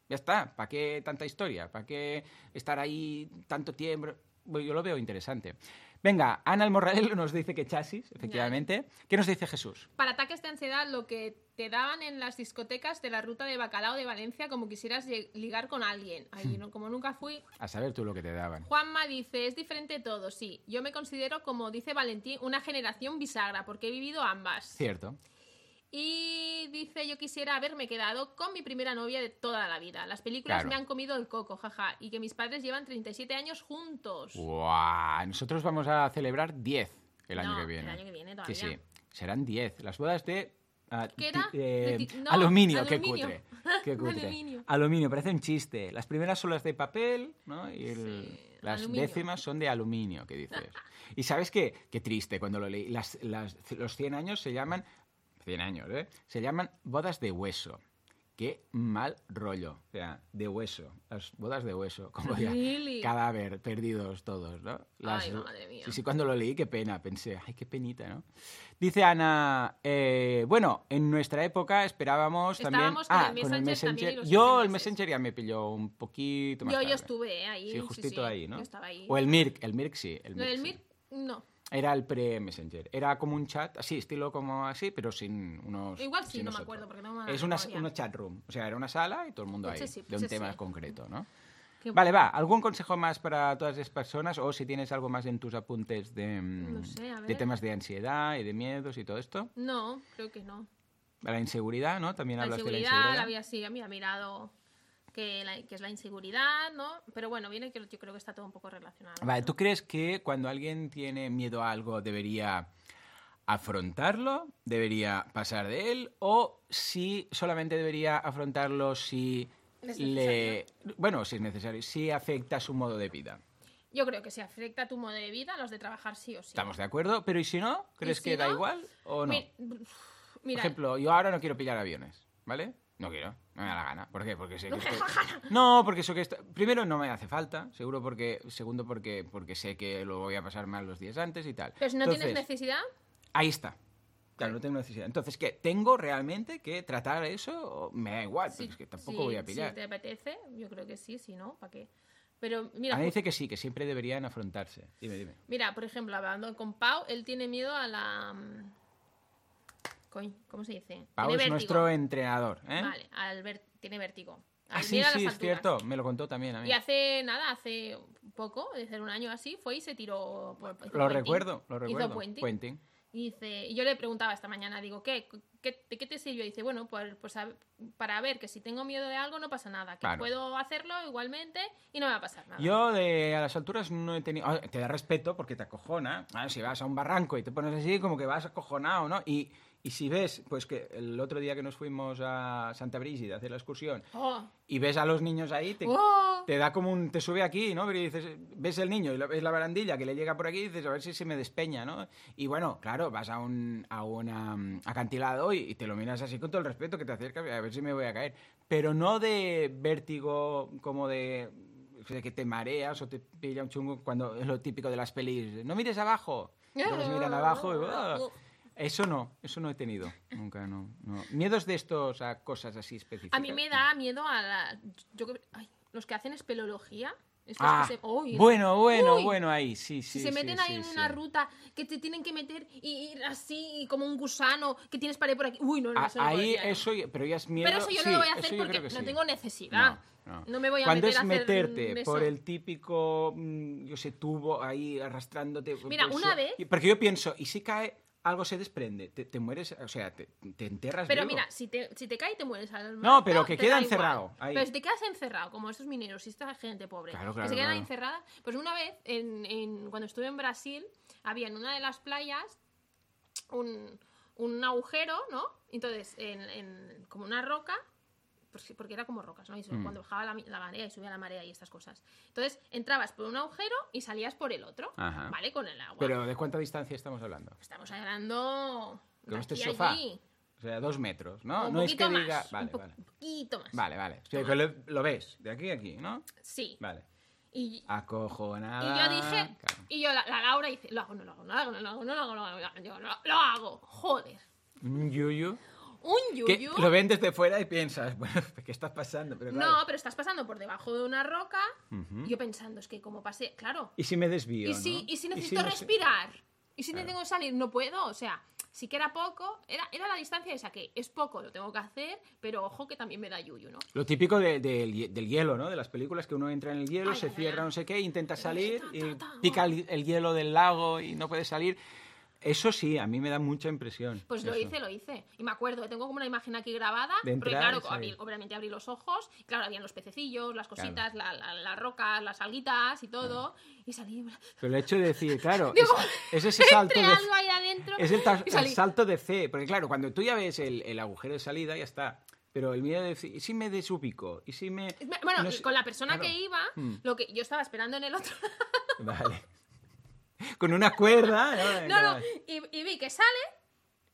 ya está, ¿para qué tanta historia? ¿Para qué estar ahí tanto tiempo? Yo lo veo interesante. Venga, Ana el Morralelo nos dice que chasis, efectivamente. ¿Qué nos dice Jesús? Para ataques de ansiedad, lo que te daban en las discotecas de la ruta de Bacalao de Valencia, como quisieras ligar con alguien. Ahí, ¿no? como nunca fui. A saber tú lo que te daban. Juanma dice, es diferente todo, sí. Yo me considero, como dice Valentín, una generación bisagra, porque he vivido ambas. Cierto. Y dice, yo quisiera haberme quedado con mi primera novia de toda la vida. Las películas Claro. me han comido el coco, jaja. Y que mis padres llevan 37 años juntos. ¡Guau! Nosotros vamos a celebrar 10 el año que viene. el año que viene Sí, todavía. sí. Serán 10. Las bodas de. ah, ¿Qué era? ti- eh, De ti- no, aluminio, qué aluminio. cutre. Qué cutre. aluminio. Aluminio, parece un chiste. Las primeras son las de papel, ¿no? Y el- Sí, las aluminio. décimas son de aluminio, que dices. Y sabes qué? Qué triste cuando lo leí. Las, las- los 100 años se llaman. 100 años, ¿eh? Se llaman bodas de hueso. qué mal rollo. O sea, de hueso. Las bodas de hueso. Como ya. Really? Cadáver, perdidos todos, ¿no? Ay, madre mía. Sí, sí, cuando lo leí, qué pena. Pensé, ay, qué penita, ¿no? Dice Ana, eh, bueno, en nuestra época esperábamos Estábamos también... con el ah, Messenger también y los Yo el. Messenger ya me pilló un poquito más Yo, yo tarde. estuve eh, ahí. Sí, Sí, justito sí, ahí, ¿no? Yo estaba ahí. O el Mirk, el Mirk sí. El Lo del sí. Mir, no. Era el pre-Messenger. Era como un chat, así, estilo como así, pero sin unos. Igual sí, no me nosotros. acuerdo, porque tengo mala Es una, una chat room. O sea, era una sala y todo el mundo Pues ahí. sí, de pues un sí. tema concreto, ¿no? Qué Vale, va. ¿Algún consejo más para todas las personas? O si tienes algo más en tus apuntes de, mm, No sé, de temas de ansiedad y de miedos y todo esto. No, creo que no. La inseguridad, ¿no? También La hablas de la inseguridad, inseguridad. la había, sí, había mirado que, la- que es la inseguridad, ¿no? Pero bueno, viene que yo creo que está todo un poco relacionado. Vale, ¿tú crees que cuando alguien tiene miedo a algo debería afrontarlo, debería pasar de él o si solamente debería afrontarlo si le bueno, si es necesario, si afecta su modo de vida? Yo creo que si afecta a tu modo de vida, los de trabajar sí o sí. ¿Estamos de acuerdo? Pero ¿y si no? ¿Crees si que da igual o no? Mi- Por ejemplo, yo ahora no quiero pillar aviones, ¿vale? No quiero, no me da la gana. ¿Por qué? Porque sé que estoy- No, porque eso que está... Primero no me hace falta, seguro porque... Segundo porque, porque sé que lo voy a pasar mal los días antes y tal. pero si no tienes necesidad, Ahí está. Claro, no tengo necesidad. Entonces, ¿qué? ¿Tengo realmente que tratar eso? ¿O Me da igual, sí, porque es que tampoco sí, voy a pillar. Si te apetece, yo creo que sí, si no, ¿para qué? Pero mira, A mí dice que sí, que siempre deberían afrontarse. Dime, dime. mira, por ejemplo, hablando con Pau, él tiene miedo a la... coño, ¿Cómo se dice? Pau es nuestro entrenador, ¿eh? Vale, al ver- tiene vértigo. Ah, sí, sí, es cierto. Me lo contó también a mí. Y hace nada, hace poco, de ser un año así, fue y se tiró. por- hizo Lo puenting. recuerdo, lo Hizo recuerdo. puenting. Puenting. Y, dice, y yo le preguntaba esta mañana, digo, ¿qué? ¿Qué, ¿De qué te sirvió? Y dice, bueno, pues, pues a- para ver que si tengo miedo de algo no pasa nada, que Claro. puedo hacerlo igualmente y no me va a pasar nada. Yo de a las alturas no he tenido... ah, Te da respeto porque te acojona. Ah, si vas a un barranco y te pones así, como que vas acojonado, ¿no? Y, y si ves, pues que el otro día que nos fuimos a Santa Brígida a hacer la excursión Oh, y ves a los niños ahí, te, oh, te da como un... te sube aquí, ¿no? Pero dices, ves el niño y lo- ves la barandilla que le llega por aquí y dices, a ver si se me despeña, ¿no? Y bueno, claro, vas a un a una, mm, acantilado y, y te lo miras así con todo el respeto que te acercas a ver si me voy a caer. Pero no de vértigo como de, que te mareas o te pilla un chungo cuando es lo típico de las pelis. No mires abajo. Y Todos miran abajo y... ¡ah! Eso no, eso no he tenido. Nunca, no, no. Miedos de estos a cosas así específicas. A mí me da miedo a la, yo, ay, los que hacen espeleología. estos Ah, que se- uy, bueno, bueno, uy. bueno, ahí, sí, sí. Si se sí, meten sí, ahí en una ruta que te tienen que meter y ir así como un gusano que tienes para ir por aquí. Uy, no, no, Ah, eso ahí, ¿no? eso, pero ya es miedo. Pero eso yo no lo voy a hacer porque no tengo necesidad. No, No me voy a Cuando meter es a hacer meterte por el típico, mm, yo sé, tubo ahí arrastrándote. Mira, pues, una vez- Porque yo pienso, ¿y si cae, algo se desprende? Te, te mueres, o sea, te, te enterras Pero vivo. mira, si te, si te cae te mueres al mar, No, pero que queda encerrado, ahí. Pero si te quedas encerrado, como estos mineros y esta gente pobre, Claro, que se quedan claro. encerradas. Pues una vez, en, en- cuando estuve en Brasil, había en una de las playas un, un agujero, ¿no? Entonces, en, en- como una roca, porque era como rocas, ¿no? Y Mm. cuando bajaba la, marea y subía la marea y estas cosas. Entonces, entrabas por un agujero y salías por el otro, Ajá. ¿vale? Con el agua. Pero ¿de cuánta distancia estamos hablando? Estamos hablando... Como de este sofá. allí. O sea, dos metros, ¿no? un no es que diga... más, Vale, un po- vale. poquito más. Vale, vale. O sea, que lo, lo ves, de aquí a aquí, ¿no? Sí. Vale. Y, Acojonada. y yo dije, Claro. y yo, la, la Laura dice, lo hago, no lo hago, no lo hago, no lo hago, no lo hago, no lo hago, yo, lo, lo hago, joder. Un yuyu. Que lo ven desde fuera y piensas, bueno, ¿qué está pasando? Pero claro. No, pero estás pasando por debajo de una roca. Ujú. y yo pensando, es que como pasé, claro. ¿Y si me desvío? Y si, ¿no? y si necesito no sé- respirar. Y si Claro. tengo que salir, no puedo. O sea, sí que era poco. Era, era la distancia esa que es poco, lo tengo que hacer. Pero ojo que también me da yuyu, ¿no? Lo típico de- del hie- del hielo, ¿no? De las películas que uno entra en el hielo, Ay, se cierra no sé qué, intenta salir ta, y ta, ta, pica oh. el, el hielo del lago y no puede salir. Eso sí, a mí me da mucha impresión. Pues lo hice, lo hice. Y me acuerdo, tengo como una imagen aquí grabada. De porque entrar, claro, sí. abrí- obviamente abrí los ojos. y Claro, habían los pececillos, las cositas, la- la- las rocas, las alguitas y todo. Y salí. Pero el hecho de decir, claro, Digo, es, es ese salto de, ahí adentro. es el, salto de fe. Porque claro, cuando tú ya ves el, el agujero de salida, ya está. Pero el miedo de decir, ¿y si me desubico? ¿Y si me...? Bueno, no y sé- con la persona claro. que iba, Mm. lo que yo estaba esperando en el otro Vale. Con una cuerda. ¿no? No, no, y, y vi que sale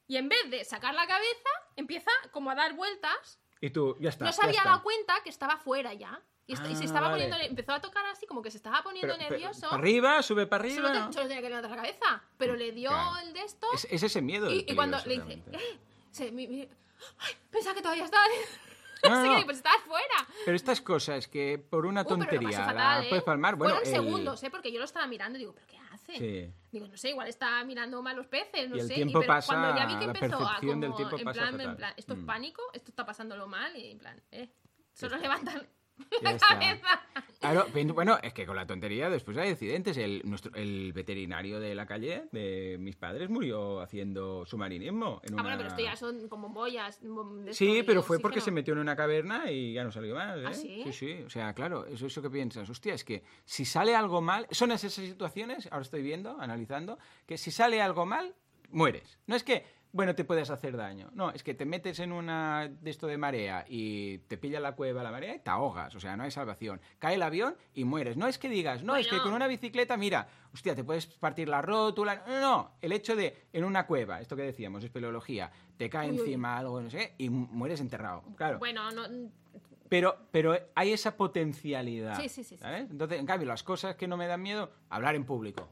y en vez de sacar la cabeza, empieza como a dar vueltas Y tú, ya está. no se había dado cuenta que estaba fuera ya. Y, y se Ah, estaba vale. poniendo, empezó a tocar así como que se estaba poniendo Pero- pero, nervioso. ¿Para arriba? ¿Sube para Solo, arriba? te- no? solo tenía que levantar la cabeza. Pero le dio Claro. el de esto. Es, es ese miedo. y, y cuando le dice. "Eh", se, mi- mi- ay, pensaba que todavía estaba. No, no, no. pues estabas fuera. Pero estas cosas que por una Uh, pero lo tontería fatal, la ¿eh? puedes palmar, bueno, Fueron el- segundos, ¿eh? Porque yo lo estaba mirando y digo, ¿pero qué hace? Sí. Digo, no sé, igual está mirando mal los peces, no Y el sé. tiempo pero pasa, cuando ya vi que empezó a como, del tiempo en pasa plan, en plan, esto es Mm. pánico, esto está pasándolo mal y en plan, eh, solo levantan Ya la está. cabeza. Claro, bueno, es que con la tontería después hay accidentes. El, nuestro, el veterinario de la calle de mis padres murió haciendo submarinismo. En Ah, una... bueno, pero esto ya son como boyas. Sí, pero fue porque se metió en una caverna y ya no salió más. ¿eh? ¿Ah, sí? Sí, sí. O sea, claro, eso es eso que piensas. Hostia, es que si sale algo mal, son esas situaciones, ahora estoy viendo, analizando, que si sale algo mal, mueres. No es que, bueno, te puedes hacer daño. No, es que te metes en una de esto de marea y te pilla la cueva la marea y te ahogas. O sea, no hay salvación. Cae el avión y mueres. No es que digas, no, es que con una bicicleta, mira, hostia, te puedes partir la rótula. No, no. El hecho de en una cueva, esto que decíamos, espeleología, te cae Uy, uy. encima algo, no sé, y mu- mueres enterrado. Claro. Bueno, no, Pero, pero hay esa potencialidad. Sí, sí, sí. Entonces, en cambio, las cosas que no me dan miedo, hablar en público.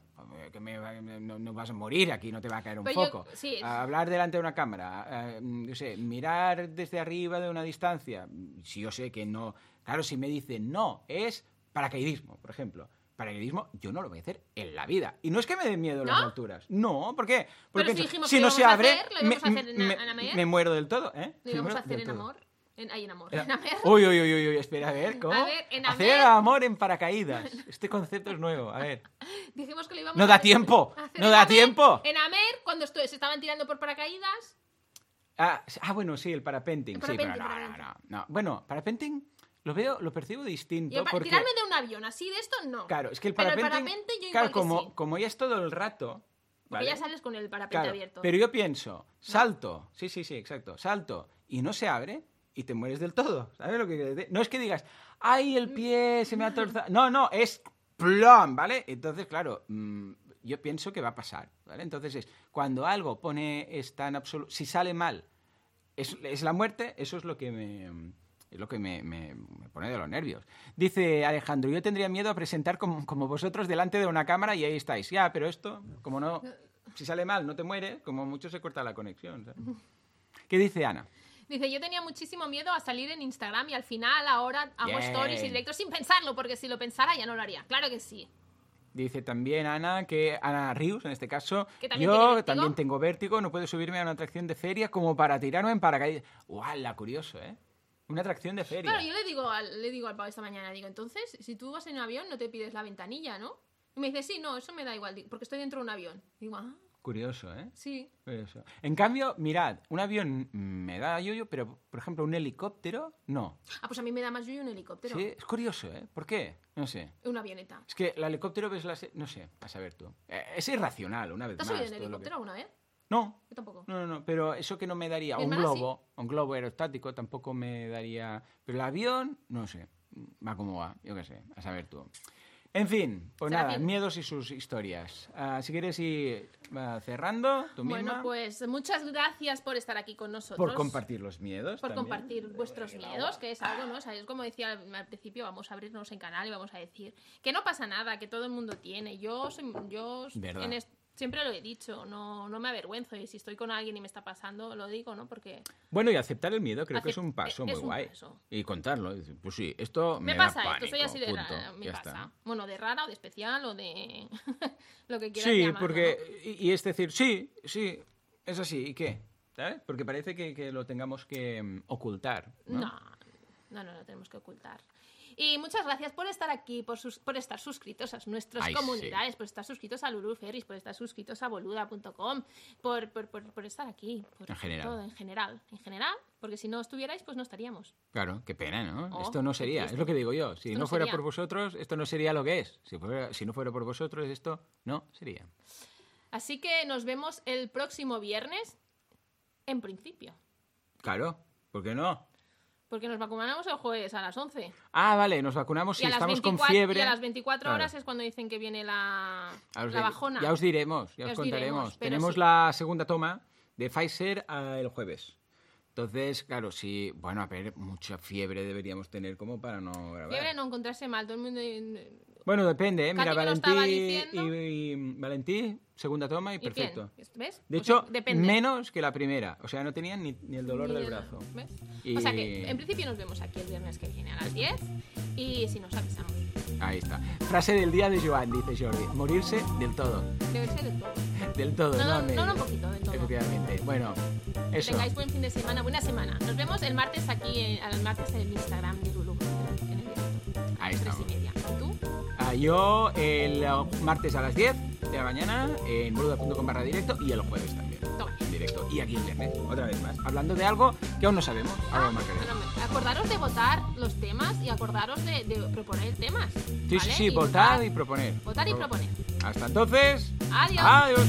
Que me no, no vas a morir aquí, no te va a caer un Pero yo- foco. sí. A hablar delante de una cámara, eh, yo sé, mirar desde arriba de una distancia. Si yo sé que no. Claro, si me dicen no, es paracaidismo, por ejemplo. Paracaidismo yo no lo voy a hacer en la vida. Y no es que me den miedo las alturas. No, ¿por qué? Porque si pienso, dijimos si que no se a abre, hacer, lo íbamos a hacer en- me, en me muero del todo, ¿eh? lo íbamos a hacer en todo. amor. En, ay, en amor. Era- En Amer. Uy, uy, uy, uy, espera, a ver, ¿cómo? A ver, en Hacer Amer- amor en paracaídas. Este concepto es nuevo, a ver. Dijimos que lo íbamos No a da tiempo, hacer no da Amer. tiempo. En Amer, cuando se estaban tirando por paracaídas, Ah, ah, bueno, sí, el parapenting. El sí, pero no, no, no, no. Bueno, parapenting lo veo, lo percibo distinto. porque, tirarme de un avión así de esto, no. claro, es que el Pero el parapenting, parapente yo claro, como, sí. como ya es todo el rato, Porque ¿vale? ya sales con el parapente Claro, abierto. pero yo pienso, salto, sí, sí, sí, exacto, salto, y no se abre, y te mueres del todo, ¿sabes lo que? No es que digas, ay, el pie se me ha torzado, no, no, es plom, ¿vale? Entonces, claro, mm, yo pienso que va a pasar, ¿vale? Entonces es, cuando algo pone está en absoluto, si sale mal, es, es la muerte, eso es lo que me... Es lo que me, pone de los nervios. Dice Alejandro, yo tendría miedo a presentar como, como vosotros delante de una cámara y ahí estáis. Ya, pero esto, como no, si sale mal, no te mueres, como mucho se corta la conexión. ¿Qué dice Ana? Dice, yo tenía muchísimo miedo a salir en Instagram y al final ahora hago Bien. stories y directos sin pensarlo, porque si lo pensara ya no lo haría. Claro que sí. Dice también Ana que Ana Rius, en este caso, yo también tengo vértigo, no puedo subirme a una atracción de feria como para tirarme en paracaídas. ¡Guau! Curioso, ¿eh? Una atracción de feria. Claro, yo le digo al, le digo al pavo esta mañana, digo, entonces, si tú vas en un avión, no te pides la ventanilla, ¿no? Y me dice, sí, no, eso me da igual, porque estoy dentro de un avión. Digo, ah, Curioso, ¿eh? sí. Curioso. En cambio, mirad, un avión me da yoyo, pero por ejemplo un helicóptero, no. Ah, pues a mí me da más yuyu un helicóptero. Sí, es curioso, ¿eh? ¿Por qué? No sé. Una avioneta. Es que el helicóptero ves las... No sé, a saber tú. Eh, es irracional, una vez ¿Te has más. subido en que- helicóptero alguna vez? No, Yo tampoco. no, no, no, pero eso que no me daría, un globo, un globo aerostático tampoco me daría, pero el avión, no sé, va como va, yo qué sé, a saber tú. En fin, pues nada, miedos y sus historias. Ah, si quieres ir ah, cerrando, tú Bueno, misma, pues muchas gracias por estar aquí con nosotros. por compartir los miedos. por también. compartir vuestros miedos, que es algo, ¿no? O sea, es como decía al, principio, vamos a abrirnos en canal y vamos a decir que no pasa nada, que todo el mundo tiene. Yo soy, yo en siempre lo he dicho, no, no me avergüenzo y si estoy con alguien y me está pasando, lo digo, ¿no? Porque Bueno, y aceptar el miedo creo que es un paso es muy un guay. paso. Y contarlo, y decir, pues sí, esto me, me, da pasa esto, soy pánico, así de rara, me ya pasa. está. Bueno, de rara o de especial o de lo que quieras Sí, llamarlo, porque. Y, y es decir, sí, sí, es así, ¿y qué? ¿Sabes? Porque parece que, que lo tengamos que mm, ocultar. ¿no? ¿no? No, no, no, lo tenemos que ocultar. Y muchas gracias por estar aquí, por, sus- por estar suscritos a nuestras Ay, comunidades, por estar suscritos a Lulu Ferris, por estar suscritos a boluda.com, por, por, por, por estar aquí. Por En general. Todo, en general. En general, porque si no estuvierais, pues no estaríamos. Claro, qué pena, ¿no? Oh, esto no sería, es lo que digo yo. Si no, no fuera sería. por vosotros, esto no sería lo que es. Si, fuera- si no fuera por vosotros, esto no sería. Así que nos vemos el próximo viernes, en principio. Claro, ¿por qué no? Porque nos vacunamos el jueves a las 11. Ah, vale, nos vacunamos y, si estamos 24, con fiebre. y a las 24 Claro. horas es cuando dicen que viene la, la diré- bajona. Ya os diremos, ya, Ya os contaremos. Tenemos sí. la segunda toma de Pfizer ah, el jueves. Entonces, claro, sí, bueno, a ver, mucha fiebre deberíamos tener como para no grabar. Fiebre no encontrarse mal, todo el mundo... Bueno, depende, ¿eh? Mira, Katy me lo estaba Valentí diciendo. y, y- Valentí, segunda toma y ¿Y bien? perfecto. ¿Ves? De O hecho, depende. menos que la primera. O sea, no tenían ni, ni el dolor Ni del el- brazo. ¿ves? Y- O sea que, en principio nos vemos aquí el viernes que viene a las 10 y si nos avisamos. Ahí está. Frase del día de Joan, dice Jordi. Morirse del todo. Ser del todo. Del todo, No, no, no, un poquito, del todo. Efectivamente. Bueno, Que eso. tengáis buen fin de semana, buena semana. Nos vemos el martes aquí, eh, al martes en el Instagram de Lulu, en el. Ahí estamos. Yo el martes a las 10 de la mañana en boluda.com barra directo y el jueves también. En directo. Y aquí el viernes, otra vez más. Hablando de algo que aún no sabemos. Ahora lo marcaré. Bueno, acordaros de votar los temas y acordaros de, de proponer temas. Sí, sí, ¿vale? sí, Y votar y proponer. Votar y proponer. Hasta entonces. Adiós. Adiós.